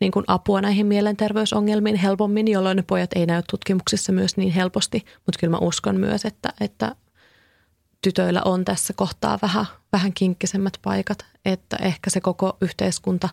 niin kuin apua näihin mielenterveysongelmiin helpommin, jolloin ne pojat ei näy tutkimuksissa myös niin helposti. Mutta kyllä mä uskon myös, että, että tytöillä on tässä kohtaa vähän, vähän kinkkisemmät paikat, että ehkä se koko yhteiskunta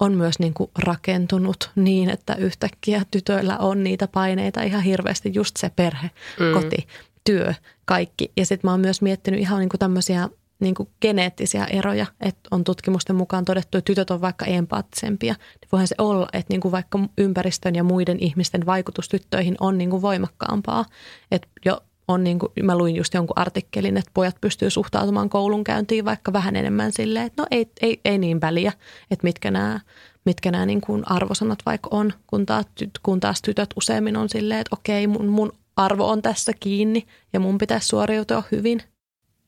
on myös niin kuin rakentunut niin, että yhtäkkiä tytöillä on niitä paineita ihan hirveästi, just se perhe, mm. koti, työ, kaikki. Ja sitten mä oon myös miettinyt ihan niin kuin tämmöisiä niin kuin geneettisiä eroja, että on tutkimusten mukaan todettu, että tytöt on vaikka empaattisempia. Niin voihan se olla, että niin kuin vaikka ympäristön ja muiden ihmisten vaikutus tyttöihin on niin kuin voimakkaampaa. Että jo on niin kuin, mä luin just jonkun artikkelin, että pojat pystyy suhtautumaan koulunkäyntiin vaikka vähän enemmän silleen, että no ei, ei, ei niin väliä, että mitkä nämä, mitkä nämä niin kuin arvosanat vaikka on, kun taas, kun taas tytöt useimmin on silleen, että okei, mun, mun arvo on tässä kiinni ja mun pitäisi suoriutua hyvin.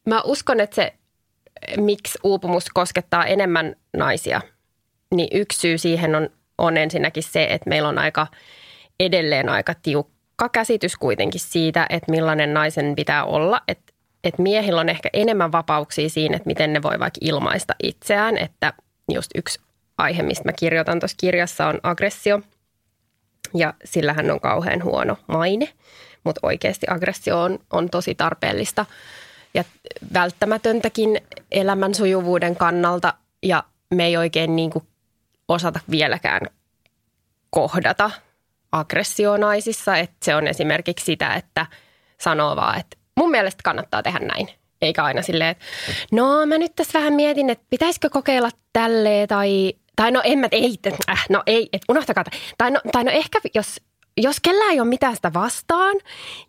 Mä uskon, että se, miksi uupumus koskettaa enemmän naisia, niin yksi syy siihen on, on ensinnäkin se, että meillä on aika edelleen aika tiukka käsitys kuitenkin siitä, että millainen naisen pitää olla. Että että miehillä on ehkä enemmän vapauksia siinä, että miten ne voi vaikka ilmaista itseään. Että just yksi aihe, mistä mä kirjoitan tuossa kirjassa on aggressio. Ja sillähän on kauhean huono maine mutta oikeasti aggressio on, on tosi tarpeellista ja välttämätöntäkin elämän sujuvuuden kannalta ja me ei oikein niin kuin osata vieläkään kohdata aggressionaisissa, että se on esimerkiksi sitä, että sanoo vaan, että mun mielestä kannattaa tehdä näin. Eikä aina silleen, että no mä nyt tässä vähän mietin, että pitäisikö kokeilla tälleen tai, tai no en mä, ei, äh, no ei, että unohtakaa. Tai no, tai no ehkä jos jos kellään ei ole mitään sitä vastaan,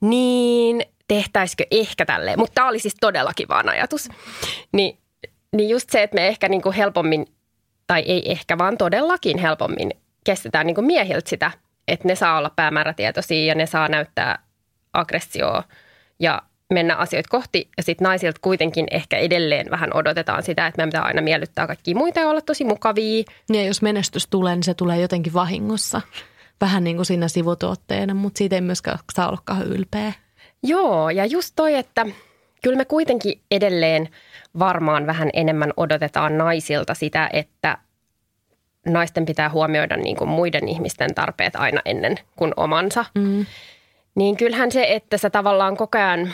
niin tehtäisikö ehkä tälleen. Mutta tämä oli siis todella kiva ajatus. Ni, niin just se, että me ehkä niin kuin helpommin, tai ei ehkä, vaan todellakin helpommin kestetään niin kuin miehiltä sitä, että ne saa olla päämäärätietoisia ja ne saa näyttää aggressioa ja mennä asioita kohti. Ja sitten naisilta kuitenkin ehkä edelleen vähän odotetaan sitä, että meidän pitää aina miellyttää kaikkia muita ja olla tosi mukavia. Ja jos menestys tulee, niin se tulee jotenkin vahingossa vähän niin kuin siinä sivutuotteena, mutta siitä ei myöskään saa olla ylpeä. Joo, ja just toi, että kyllä me kuitenkin edelleen varmaan vähän enemmän odotetaan naisilta sitä, että naisten pitää huomioida niin kuin muiden ihmisten tarpeet aina ennen kuin omansa. Mm. Niin kyllähän se, että sä tavallaan koko ajan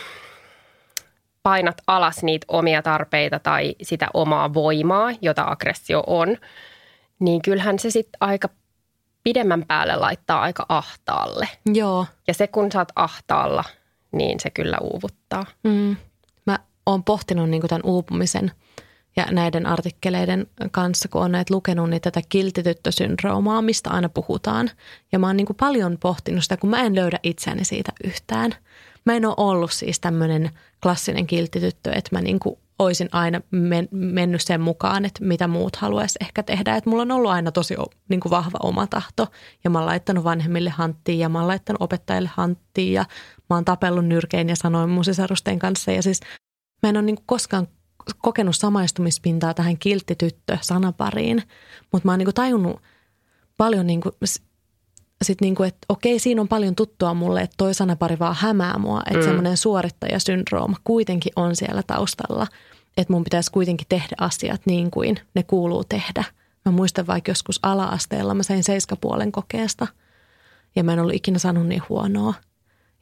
painat alas niitä omia tarpeita tai sitä omaa voimaa, jota aggressio on, niin kyllähän se sitten aika pidemmän päälle laittaa aika ahtaalle. Joo. Ja se kun oot ahtaalla, niin se kyllä uuvuttaa. Mm. Mä oon pohtinut niin tämän uupumisen ja näiden artikkeleiden kanssa, kun on näitä lukenut, niin tätä kiltityttösyndroomaa, mistä aina puhutaan. Ja mä oon niin paljon pohtinut sitä, kun mä en löydä itseäni siitä yhtään. Mä en ole ollut siis tämmöinen klassinen kiltityttö, että mä niin kuin olisin aina men, mennyt sen mukaan, että mitä muut haluaisi ehkä tehdä. Että mulla on ollut aina tosi niin kuin vahva oma tahto ja mä oon laittanut vanhemmille hanttiin ja mä oon laittanut opettajille hanttiin ja mä oon tapellut nyrkein ja sanoin mun sisarusten kanssa. Ja siis mä en ole niin kuin koskaan kokenut samaistumispintaa tähän kilttityttö-sanapariin, mutta mä oon niin kuin tajunnut paljon niin kuin sit niinku, että okei, siinä on paljon tuttua mulle, että toi sanapari vaan hämää mua, että mm. semmoinen suorittajasyndrooma kuitenkin on siellä taustalla, että mun pitäisi kuitenkin tehdä asiat niin kuin ne kuuluu tehdä. Mä muistan vaikka joskus ala-asteella, mä sain seiskapuolen kokeesta ja mä en ollut ikinä saanut niin huonoa.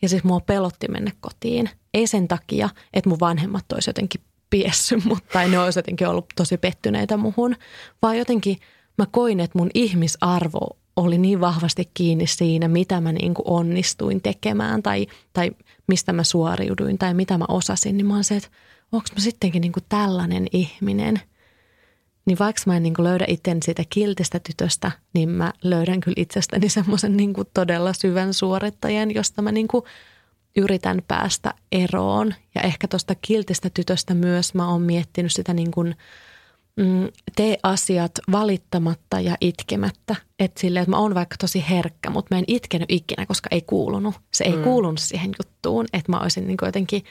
Ja siis mua pelotti mennä kotiin. Ei sen takia, että mun vanhemmat olisi jotenkin piessy, mutta ne olisi jotenkin ollut tosi pettyneitä muhun, vaan jotenkin mä koin, että mun ihmisarvo oli niin vahvasti kiinni siinä, mitä mä niin kuin onnistuin tekemään tai, tai mistä mä suoriuduin tai mitä mä osasin, niin mä oon se, että onko mä sittenkin niin kuin tällainen ihminen. Niin vaikka mä en niin kuin löydä itten siitä kiltistä tytöstä, niin mä löydän kyllä itsestäni semmoisen niin kuin todella syvän suorittajan, josta mä niin kuin yritän päästä eroon. Ja ehkä tuosta kiltistä tytöstä myös mä oon miettinyt sitä niin kuin – mm, tee asiat valittamatta ja itkemättä. Että silleen, että mä oon vaikka tosi herkkä, mutta mä en itkenyt ikinä, koska ei kuulunut. Se ei mm. kuulunut siihen juttuun, että mä olisin niin jotenkin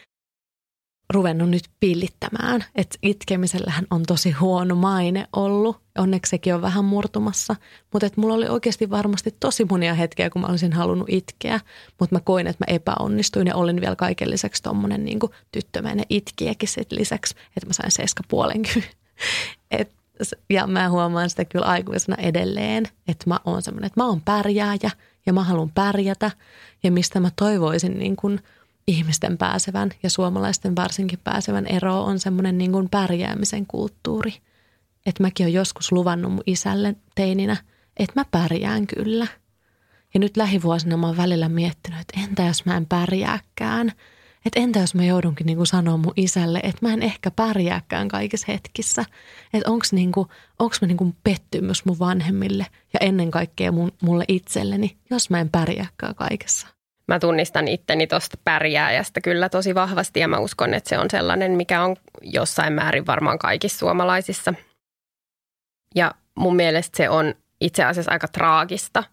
ruvennut nyt pillittämään. Että itkemisellähän on tosi huono maine ollut. Onneksi sekin on vähän murtumassa. Mutta että mulla oli oikeasti varmasti tosi monia hetkiä, kun mä olisin halunnut itkeä. Mutta mä koin, että mä epäonnistuin ja olin vielä kaiken lisäksi tommonen niin tyttömäinen itkiäkin sit lisäksi. Että mä sain seiska puolen Et, ja mä huomaan sitä kyllä aikuisena edelleen, että mä oon semmoinen, että mä oon pärjääjä ja mä haluan pärjätä. Ja mistä mä toivoisin niin kuin ihmisten pääsevän ja suomalaisten varsinkin pääsevän eroon on semmoinen niin kuin pärjäämisen kulttuuri. Että mäkin olen joskus luvannut mun isälle teininä, että mä pärjään kyllä. Ja nyt lähivuosina mä oon välillä miettinyt, että entä jos mä en pärjääkään – että entä jos mä joudunkin niinku sanoa mun isälle, että mä en ehkä pärjääkään kaikissa hetkissä. Että onks, niinku, onks mä niinku pettymys mun vanhemmille ja ennen kaikkea mun, mulle itselleni, jos mä en pärjääkään kaikessa. Mä tunnistan itteni tuosta pärjääjästä kyllä tosi vahvasti ja mä uskon, että se on sellainen, mikä on jossain määrin varmaan kaikissa suomalaisissa. Ja mun mielestä se on itse asiassa aika traagista –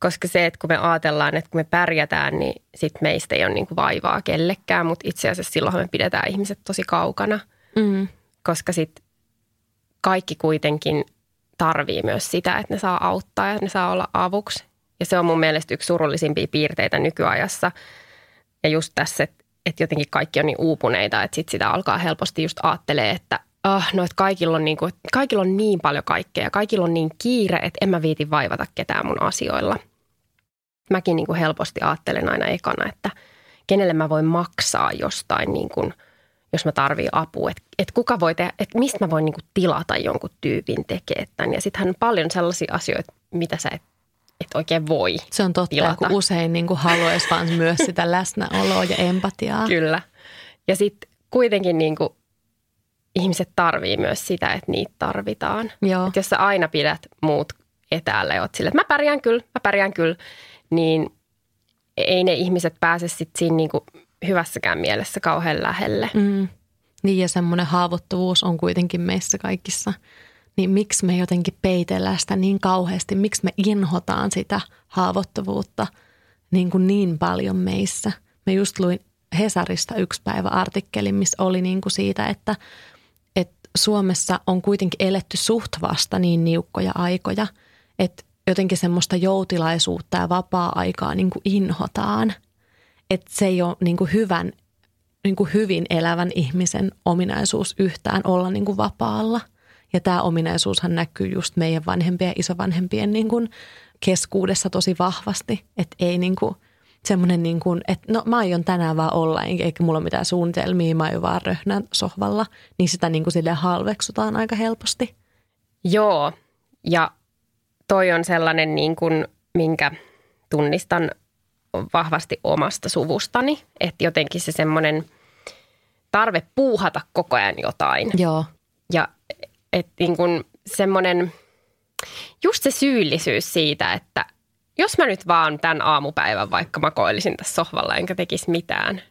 koska se, että kun me ajatellaan, että kun me pärjätään, niin sit meistä ei ole niin kuin vaivaa kellekään, mutta itse asiassa silloin me pidetään ihmiset tosi kaukana, mm. koska sitten kaikki kuitenkin tarvii myös sitä, että ne saa auttaa ja ne saa olla avuksi. Ja se on mun mielestä yksi surullisimpia piirteitä nykyajassa. Ja just tässä, että, että jotenkin kaikki on niin uupuneita, että sit sitä alkaa helposti just ajattelee, että oh, no, että kaikilla, on niin kuin, kaikilla on niin paljon kaikkea, kaikilla on niin kiire, että en mä viiti vaivata ketään mun asioilla. Mäkin niin kuin helposti ajattelen aina ekana, että kenelle mä voin maksaa jostain, niin kuin, jos mä tarvii apua. Että et kuka voi tehdä, että mistä mä voin niin kuin tilata jonkun tyypin tekee tämän. Ja sittenhän on paljon sellaisia asioita, mitä sä et et oikein voi Se on totta, tilata. kun usein niin kuin haluaisi vaan myös sitä läsnäoloa ja empatiaa. Kyllä. Ja sitten kuitenkin niin kuin ihmiset tarvii myös sitä, että niitä tarvitaan. Joo. Että jos sä aina pidät muut etäällä ja oot sille, että mä pärjään kyllä, mä pärjään kyllä, niin ei ne ihmiset pääse sitten siinä niinku hyvässäkään mielessä kauhean lähelle. Mm. Niin ja semmoinen haavoittuvuus on kuitenkin meissä kaikissa. Niin miksi me jotenkin peitellään sitä niin kauheasti, miksi me inhotaan sitä haavoittuvuutta niin, kuin niin paljon meissä. Me just luin Hesarista yksi päivä artikkelin, missä oli niin kuin siitä, että – Suomessa on kuitenkin eletty suht vasta niin niukkoja aikoja, että jotenkin semmoista joutilaisuutta ja vapaa-aikaa niin kuin inhotaan. Että se ei ole niin kuin hyvän, niin kuin hyvin elävän ihmisen ominaisuus yhtään olla niin kuin vapaalla. Ja tämä ominaisuushan näkyy just meidän vanhempien ja isovanhempien niin kuin keskuudessa tosi vahvasti. Että ei niin kuin – semmoinen niin kuin, että no mä aion tänään vaan olla, eikä mulla ole mitään suunnitelmia, mä aion vaan röhnän sohvalla, niin sitä niin kuin sille halveksutaan aika helposti. Joo, ja toi on sellainen niin kuin, minkä tunnistan vahvasti omasta suvustani, että jotenkin se semmoinen tarve puuhata koko ajan jotain. Joo. Ja että niin kuin semmoinen, just se syyllisyys siitä, että – jos mä nyt vaan tämän aamupäivän vaikka makoilisin tässä sohvalla enkä tekisi mitään,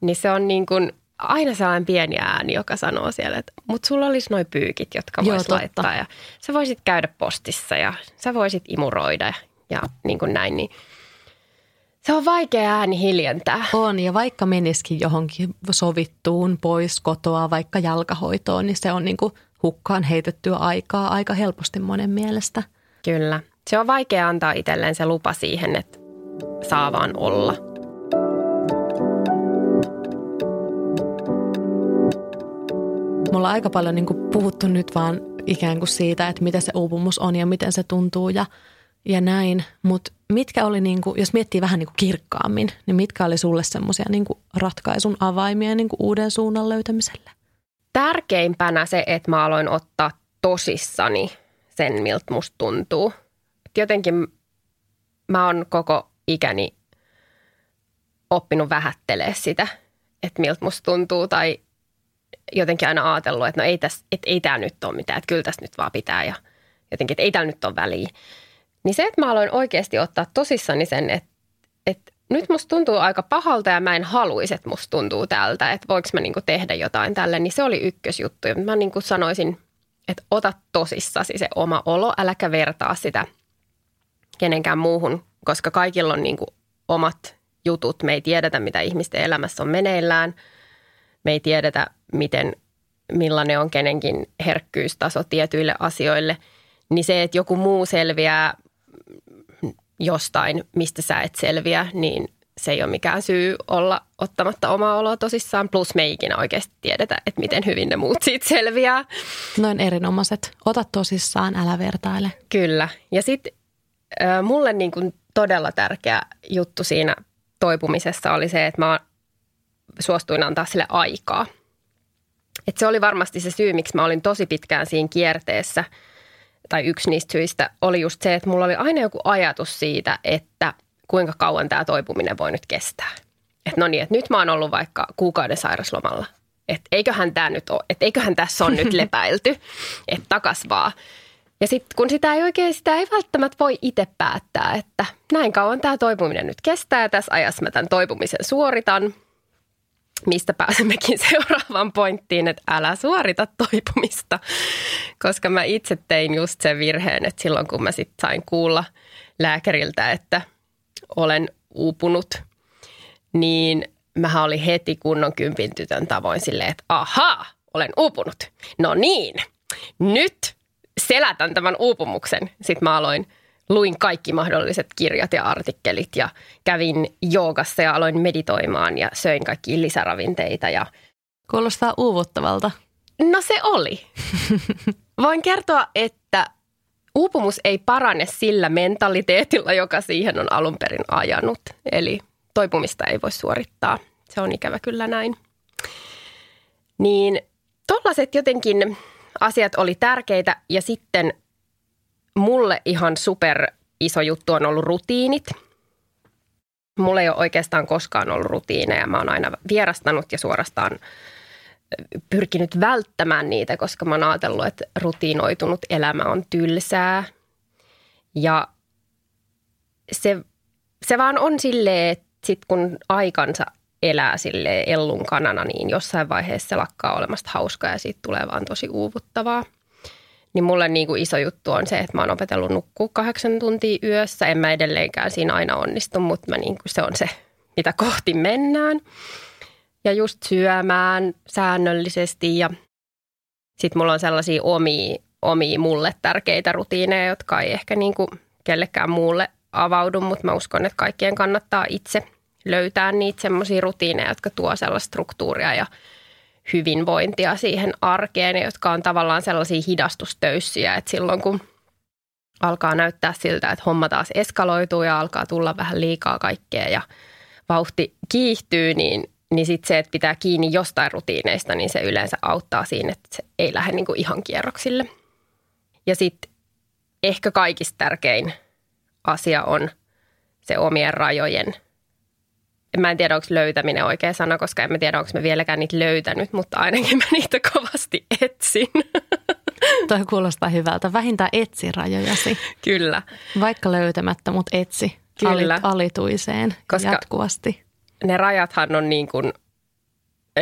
niin se on niin kuin aina sellainen pieni ääni, joka sanoo siellä, että mut sulla olisi noin pyykit, jotka vois laittaa ja sä voisit käydä postissa ja sä voisit imuroida ja, ja niin kuin näin, niin se on vaikea ääni hiljentää. On, ja vaikka menisikin johonkin sovittuun pois kotoa, vaikka jalkahoitoon, niin se on niin kuin hukkaan heitettyä aikaa aika helposti monen mielestä. Kyllä se on vaikea antaa itselleen se lupa siihen, että saa vaan olla. Mulla on aika paljon niin kuin puhuttu nyt vaan ikään kuin siitä, että mitä se uupumus on ja miten se tuntuu ja, ja näin. Mutta mitkä oli, niin kuin, jos miettii vähän niin kuin kirkkaammin, niin mitkä oli sulle semmoisia niin ratkaisun avaimia niin kuin uuden suunnan löytämiselle? Tärkeimpänä se, että mä aloin ottaa tosissani sen, miltä musta tuntuu. Et jotenkin mä oon koko ikäni oppinut vähättelee sitä, että miltä musta tuntuu tai jotenkin aina ajatellut, että no ei, täs, että ei tämä nyt ole mitään, että kyllä tässä nyt vaan pitää ja jotenkin, että ei täällä nyt ole väliä. Niin se, että mä aloin oikeasti ottaa tosissani sen, että, että nyt musta tuntuu aika pahalta ja mä en haluaisi, että musta tuntuu tältä, että voiko mä niinku tehdä jotain tälle, niin se oli ykkösjuttu. Mä niinku sanoisin, että ota tosissasi se oma olo, äläkä vertaa sitä kenenkään muuhun, koska kaikilla on niinku omat jutut. Me ei tiedetä, mitä ihmisten elämässä on meneillään. Me ei tiedetä, miten, millainen on kenenkin herkkyystaso tietyille asioille. Niin se, että joku muu selviää jostain, mistä sä et selviä, niin se ei ole mikään syy olla ottamatta omaa oloa tosissaan. Plus me ei ikinä oikeasti tiedetä, että miten hyvin ne muut siitä selviää. Noin erinomaiset. Ota tosissaan, älä vertaile. Kyllä. Ja sitten mulle niin kuin todella tärkeä juttu siinä toipumisessa oli se, että mä suostuin antaa sille aikaa. Et se oli varmasti se syy, miksi mä olin tosi pitkään siinä kierteessä – tai yksi niistä syistä oli just se, että mulla oli aina joku ajatus siitä, että kuinka kauan tämä toipuminen voi nyt kestää. Että no niin, että nyt mä oon ollut vaikka kuukauden sairaslomalla. Että eiköhän tämä nyt ole, että eiköhän tässä on nyt lepäilty, että takas vaan. Ja sitten kun sitä ei oikein, sitä ei välttämättä voi itse päättää, että näin kauan tämä toipuminen nyt kestää ja tässä ajassa mä tämän toipumisen suoritan – mistä pääsemmekin seuraavaan pointtiin, että älä suorita toipumista. Koska mä itse tein just sen virheen, että silloin kun mä sitten sain kuulla lääkäriltä, että olen uupunut, niin mä olin heti kunnon kympin tytön tavoin silleen, että ahaa, olen uupunut. No niin, nyt selätän tämän uupumuksen. Sitten mä aloin luin kaikki mahdolliset kirjat ja artikkelit ja kävin joogassa ja aloin meditoimaan ja söin kaikki lisäravinteita. Ja... Kuulostaa uuvuttavalta. No se oli. Voin kertoa, että uupumus ei parane sillä mentaliteetilla, joka siihen on alun perin ajanut. Eli toipumista ei voi suorittaa. Se on ikävä kyllä näin. Niin tollaset jotenkin asiat oli tärkeitä ja sitten – mulle ihan super iso juttu on ollut rutiinit. Mulla ei ole oikeastaan koskaan ollut rutiineja. Mä oon aina vierastanut ja suorastaan pyrkinyt välttämään niitä, koska mä oon ajatellut, että rutiinoitunut elämä on tylsää. Ja se, se vaan on silleen, että sit kun aikansa elää sille ellun kanana, niin jossain vaiheessa se lakkaa olemasta hauskaa ja siitä tulee vaan tosi uuvuttavaa – niin mulle niin kuin iso juttu on se, että mä oon opetellut nukkua kahdeksan tuntia yössä. En mä edelleenkään siinä aina onnistu, mutta mä niin kuin se on se, mitä kohti mennään. Ja just syömään säännöllisesti ja sitten mulla on sellaisia omia, omia mulle tärkeitä rutiineja, jotka ei ehkä niin kuin kellekään muulle avaudu, mutta mä uskon, että kaikkien kannattaa itse löytää niitä semmoisia rutiineja, jotka tuo sellaista struktuuria ja hyvinvointia siihen arkeen, jotka on tavallaan sellaisia hidastustöyssiä, että silloin kun alkaa näyttää siltä, että homma taas eskaloituu ja alkaa tulla vähän liikaa kaikkea ja vauhti kiihtyy, niin, niin sitten se, että pitää kiinni jostain rutiineista, niin se yleensä auttaa siinä, että se ei lähde niin kuin ihan kierroksille. Ja sitten ehkä kaikista tärkein asia on se omien rajojen – mä en tiedä, onko löytäminen oikea sana, koska en mä tiedä, onko mä vieläkään niitä löytänyt, mutta ainakin mä niitä kovasti etsin. Toi kuulostaa hyvältä. Vähintään etsi rajojasi. Kyllä. Vaikka löytämättä, mutta etsi Kyllä. Alit, alituiseen koska jatkuvasti. Ne rajathan on niin kuin,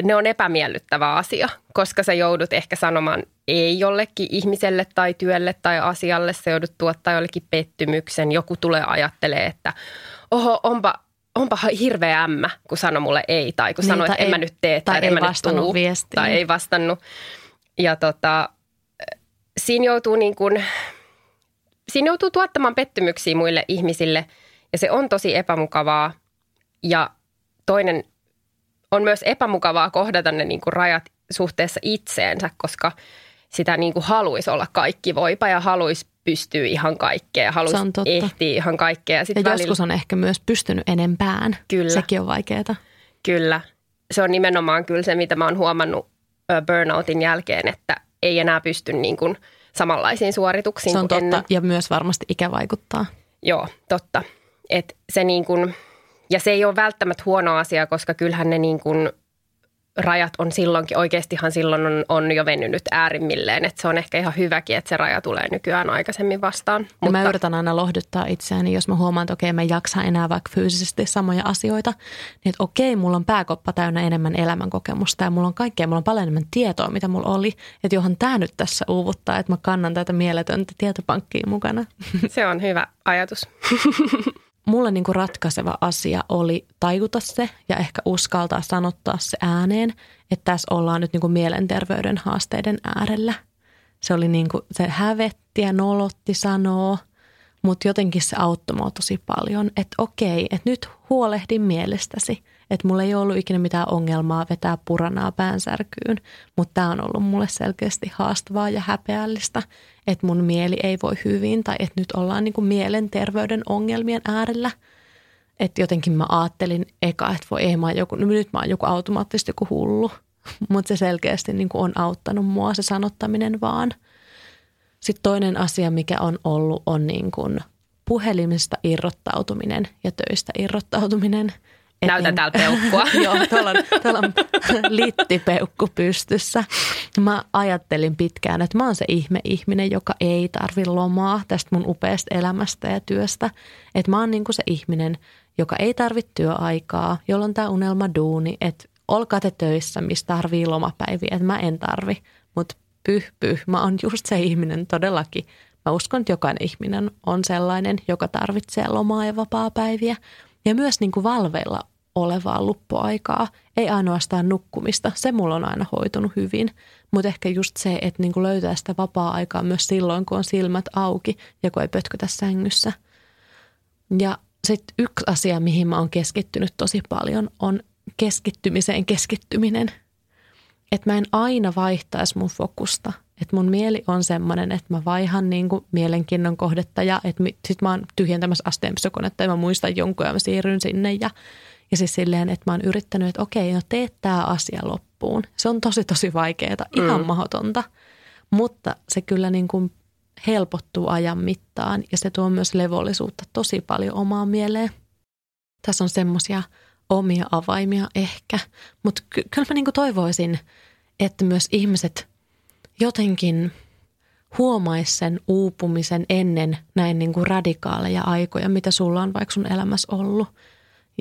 ne on epämiellyttävä asia, koska sä joudut ehkä sanomaan ei jollekin ihmiselle tai työlle tai asialle. Sä joudut tuottaa jollekin pettymyksen. Joku tulee ajattelee, että oho, onpa onpa hirveä ämmä, kun sanoi mulle ei tai kun niin, sanoi, että en mä nyt tee tai, tai en ei mä vastannut tuu, viestiin. Tai ei vastannut. Ja tota, siinä joutuu niin kuin, siinä joutuu tuottamaan pettymyksiä muille ihmisille ja se on tosi epämukavaa. Ja toinen on myös epämukavaa kohdata ne niin kuin rajat suhteessa itseensä, koska sitä niin kuin haluaisi olla kaikki voipa ja haluaisi pystyy ihan kaikkea, haluaisi ehtiä ihan kaikkea. Sit ja välillä... joskus on ehkä myös pystynyt enempään. Kyllä. Sekin on vaikeaa. Kyllä. Se on nimenomaan kyllä se, mitä mä oon huomannut burnoutin jälkeen, että ei enää pysty niin kuin samanlaisiin suorituksiin Se on totta ennen. ja myös varmasti ikä vaikuttaa. Joo, totta. Et se niin kuin, ja se ei ole välttämättä huono asia, koska kyllähän ne niin kuin rajat on silloinkin, oikeastihan silloin on, on jo venynyt äärimmilleen. Että se on ehkä ihan hyväkin, että se raja tulee nykyään aikaisemmin vastaan. Mutta... Mä yritän aina lohduttaa itseäni, jos mä huomaan, että okei, mä en jaksa enää vaikka fyysisesti samoja asioita. Niin että okei, mulla on pääkoppa täynnä enemmän elämänkokemusta ja mulla on kaikkea, mulla on paljon enemmän tietoa, mitä mulla oli. Että johon tämä nyt tässä uuvuttaa, että mä kannan tätä mieletöntä tietopankkia mukana. Se on hyvä ajatus. mulle niin kuin ratkaiseva asia oli tajuta se ja ehkä uskaltaa sanottaa se ääneen, että tässä ollaan nyt niin kuin mielenterveyden haasteiden äärellä. Se oli niin kuin, se hävetti ja nolotti sanoo, mutta jotenkin se auttoi mua tosi paljon, että okei, että nyt huolehdin mielestäsi. Että mulla ei ollut ikinä mitään ongelmaa vetää puranaa päänsärkyyn, mutta tämä on ollut mulle selkeästi haastavaa ja häpeällistä, että mun mieli ei voi hyvin tai että nyt ollaan niin kuin mielenterveyden ongelmien äärellä. Että jotenkin mä ajattelin eka, että voi ei mä joku, no nyt mä oon joku automaattisesti joku hullu, mutta se selkeästi niin kuin on auttanut mua se sanottaminen vaan. Sitten toinen asia, mikä on ollut, on niin kuin puhelimesta irrottautuminen ja töistä irrottautuminen – et Näytän niin, täällä peukkua. joo, tuolla on, tuolla on littipeukku pystyssä. Mä ajattelin pitkään, että mä oon se ihme-ihminen, joka ei tarvi lomaa tästä mun upeasta elämästä ja työstä. Että mä oon niinku se ihminen, joka ei tarvitse työaikaa, jolla on tämä unelma duuni, että olkaa te töissä, missä tarvii lomapäiviä, että mä en tarvi. Mutta pyh, pyh, mä oon just se ihminen todellakin. Mä uskon, että jokainen ihminen on sellainen, joka tarvitsee lomaa ja vapaa-päiviä. Ja myös niin kuin valveilla olevaa luppuaikaa, ei ainoastaan nukkumista. Se mulla on aina hoitunut hyvin, mutta ehkä just se, että niin kuin löytää sitä vapaa-aikaa myös silloin, kun on silmät auki ja kun ei pötkötä sängyssä. Ja sitten yksi asia, mihin mä oon keskittynyt tosi paljon, on keskittymiseen keskittyminen. Että mä en aina vaihtaisi mun fokusta – että mun mieli on semmoinen, että mä vaihan niin kuin mielenkiinnon kohdetta ja että sit mä oon tyhjentämässä asteenpysykonetta ja mä muistan jonkun ja mä siirryn sinne ja, ja siis silleen, että mä oon yrittänyt, että okei, no tee tämä asia loppuun. Se on tosi tosi vaikeaa, ihan mm. mahdotonta, mutta se kyllä niin kuin helpottuu ajan mittaan ja se tuo myös levollisuutta tosi paljon omaan mieleen. Tässä on semmoisia omia avaimia ehkä, mutta ky- kyllä mä niin kuin toivoisin, että myös ihmiset – jotenkin huomaisi sen uupumisen ennen näin niin kuin radikaaleja aikoja, mitä sulla on vaikka sun elämässä ollut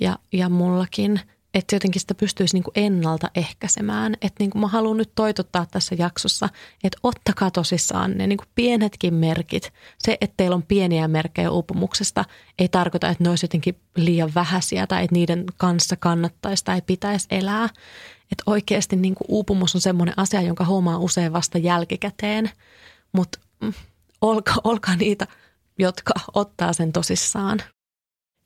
ja, ja mullakin. Että jotenkin sitä pystyisi niin kuin ennaltaehkäisemään. Että niin kuin mä haluan nyt toitottaa tässä jaksossa, että ottakaa tosissaan ne niin kuin pienetkin merkit. Se, että teillä on pieniä merkkejä uupumuksesta, ei tarkoita, että ne olisi jotenkin liian vähäisiä tai että niiden kanssa kannattaisi tai pitäisi elää. Että oikeasti niin kuin uupumus on semmoinen asia, jonka huomaa usein vasta jälkikäteen, mutta mm, olkaa, olkaa niitä, jotka ottaa sen tosissaan.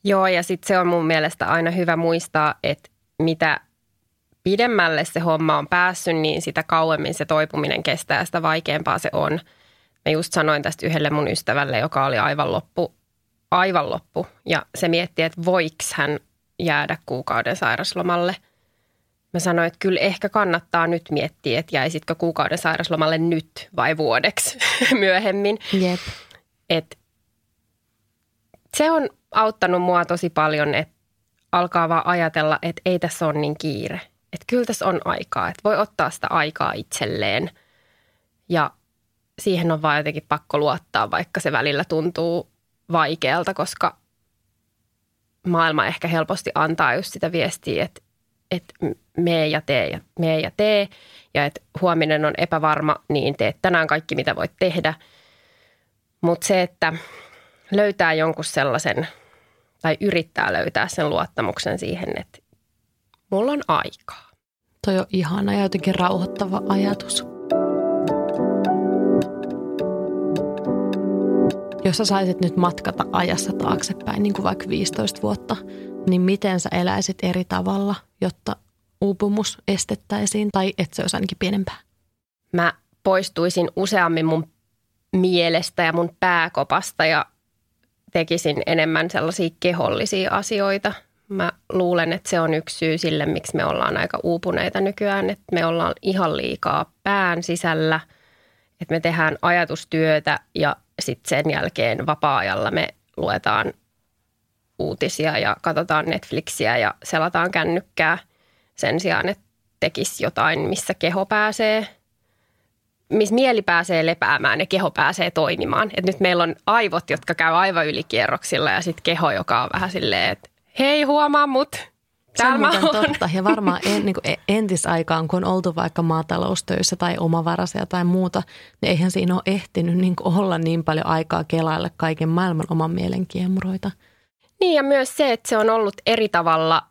Joo, ja sitten se on mun mielestä aina hyvä muistaa, että mitä pidemmälle se homma on päässyt, niin sitä kauemmin se toipuminen kestää, sitä vaikeampaa se on. Mä just sanoin tästä yhdelle mun ystävälle, joka oli aivan loppu, aivan loppu. Ja se mietti, että voiks hän jäädä kuukauden sairaslomalle – Mä sanoin, että kyllä ehkä kannattaa nyt miettiä, että jäisitkö kuukauden sairaslomalle nyt vai vuodeksi myöhemmin. Jep. Et se on auttanut mua tosi paljon, että alkaa vaan ajatella, että ei tässä ole niin kiire. Että kyllä tässä on aikaa, että voi ottaa sitä aikaa itselleen. Ja siihen on vaan jotenkin pakko luottaa, vaikka se välillä tuntuu vaikealta, koska maailma ehkä helposti antaa just sitä viestiä, että että mee ja tee ja mee ja tee ja että huominen on epävarma, niin teet tänään kaikki, mitä voit tehdä. Mutta se, että löytää jonkun sellaisen tai yrittää löytää sen luottamuksen siihen, että mulla on aikaa. Toi on ihana ja jotenkin rauhoittava ajatus. Jos sä saisit nyt matkata ajassa taaksepäin, niin kuin vaikka 15 vuotta, niin miten sä eläisit eri tavalla, jotta uupumus estettäisiin tai että se olisi ainakin pienempää? Mä poistuisin useammin mun mielestä ja mun pääkopasta ja tekisin enemmän sellaisia kehollisia asioita. Mä luulen, että se on yksi syy sille, miksi me ollaan aika uupuneita nykyään, että me ollaan ihan liikaa pään sisällä, Että me tehdään ajatustyötä ja sitten sen jälkeen vapaa-ajalla me luetaan uutisia ja katsotaan Netflixiä ja selataan kännykkää sen sijaan, että tekisi jotain, missä keho pääsee, missä mieli pääsee lepäämään ja keho pääsee toimimaan. Et nyt meillä on aivot, jotka käy aivan ylikierroksilla ja sitten keho, joka on vähän silleen, että hei huomaa mut, Se on Täällä muuten oon. totta. Ja varmaan en, niin kuin entisaikaan, kun on oltu vaikka maataloustöissä tai omavaraisia tai muuta, niin eihän siinä ole ehtinyt niin kuin olla niin paljon aikaa kelaille kaiken maailman oman mielen kiemuroita. Niin ja myös se, että se on ollut eri tavalla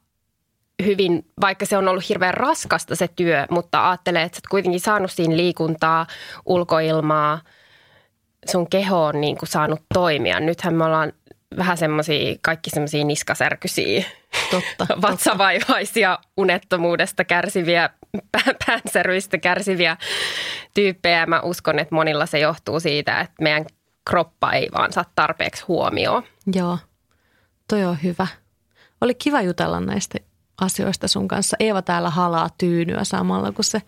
hyvin, vaikka se on ollut hirveän raskasta se työ, mutta ajattelee, että sä oot kuitenkin saanut siinä liikuntaa, ulkoilmaa, sun keho on niin kuin saanut toimia. Nythän me ollaan vähän semmoisia, kaikki semmoisia niskasärkyisiä, Totta. vatsavaivaisia, unettomuudesta kärsiviä, pää- päänsäryistä kärsiviä tyyppejä. Mä uskon, että monilla se johtuu siitä, että meidän kroppa ei vaan saa tarpeeksi huomioon. Joo, toi on hyvä. Oli kiva jutella näistä asioista sun kanssa. Eeva täällä halaa tyynyä samalla, kun se,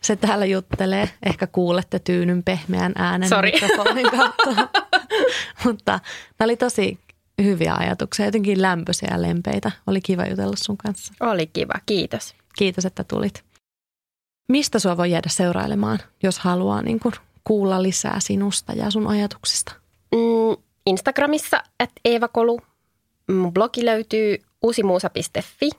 se täällä juttelee. Ehkä kuulette tyynyn pehmeän äänen Sori. mikrofonin kautta. Mutta nämä oli tosi hyviä ajatuksia, jotenkin lämpöisiä ja lempeitä. Oli kiva jutella sun kanssa. Oli kiva, kiitos. Kiitos, että tulit. Mistä sua voi jäädä seurailemaan, jos haluaa niin kuin kuulla lisää sinusta ja sun ajatuksista? Mm, Instagramissa, että Eeva Kolu. Mun blogi löytyy uusimuusa.fi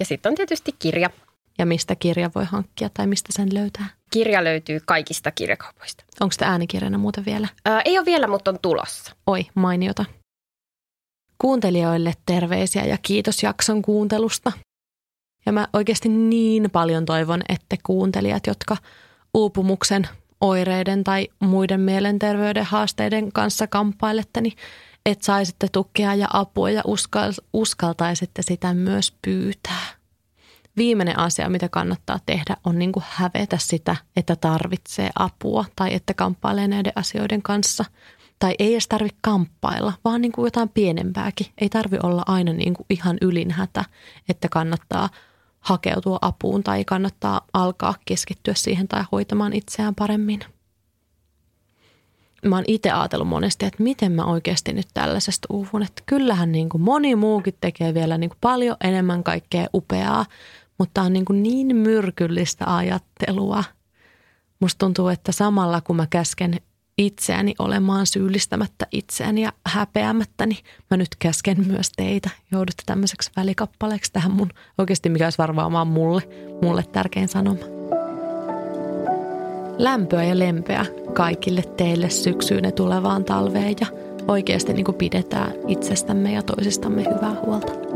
ja sitten on tietysti kirja. Ja mistä kirja voi hankkia tai mistä sen löytää? Kirja löytyy kaikista kirjakaupoista. Onko sitä äänikirjana muuten vielä? Ää, ei ole vielä, mutta on tulossa. Oi, mainiota. Kuuntelijoille terveisiä ja kiitos jakson kuuntelusta. Ja mä oikeasti niin paljon toivon, että kuuntelijat, jotka uupumuksen, oireiden tai muiden mielenterveyden haasteiden kanssa kamppailette, niin että saisitte tukea ja apua ja uskal- uskaltaisitte sitä myös pyytää. Viimeinen asia, mitä kannattaa tehdä, on niin kuin hävetä sitä, että tarvitsee apua tai että kamppailee näiden asioiden kanssa. Tai ei edes tarvitse kamppailla, vaan niin kuin jotain pienempääkin. Ei tarvi olla aina niin kuin ihan ylinhätä, että kannattaa hakeutua apuun tai kannattaa alkaa keskittyä siihen tai hoitamaan itseään paremmin. Mä oon itse ajatellut monesti, että miten mä oikeasti nyt tällaisesta uuvun. Että kyllähän niin kuin moni muukin tekee vielä niin kuin paljon enemmän kaikkea upeaa, mutta on niin, kuin niin myrkyllistä ajattelua. Musta tuntuu, että samalla kun mä käsken itseäni olemaan syyllistämättä itseäni ja häpeämättä, niin mä nyt käsken myös teitä. Joudutte tämmöiseksi välikappaleeksi tähän mun, oikeasti mikä olisi varmaan mulle, mulle tärkein sanoma. Lämpöä ja lempeä kaikille teille syksyyn ja tulevaan talveen ja oikeasti niin kuin pidetään itsestämme ja toisistamme hyvää huolta.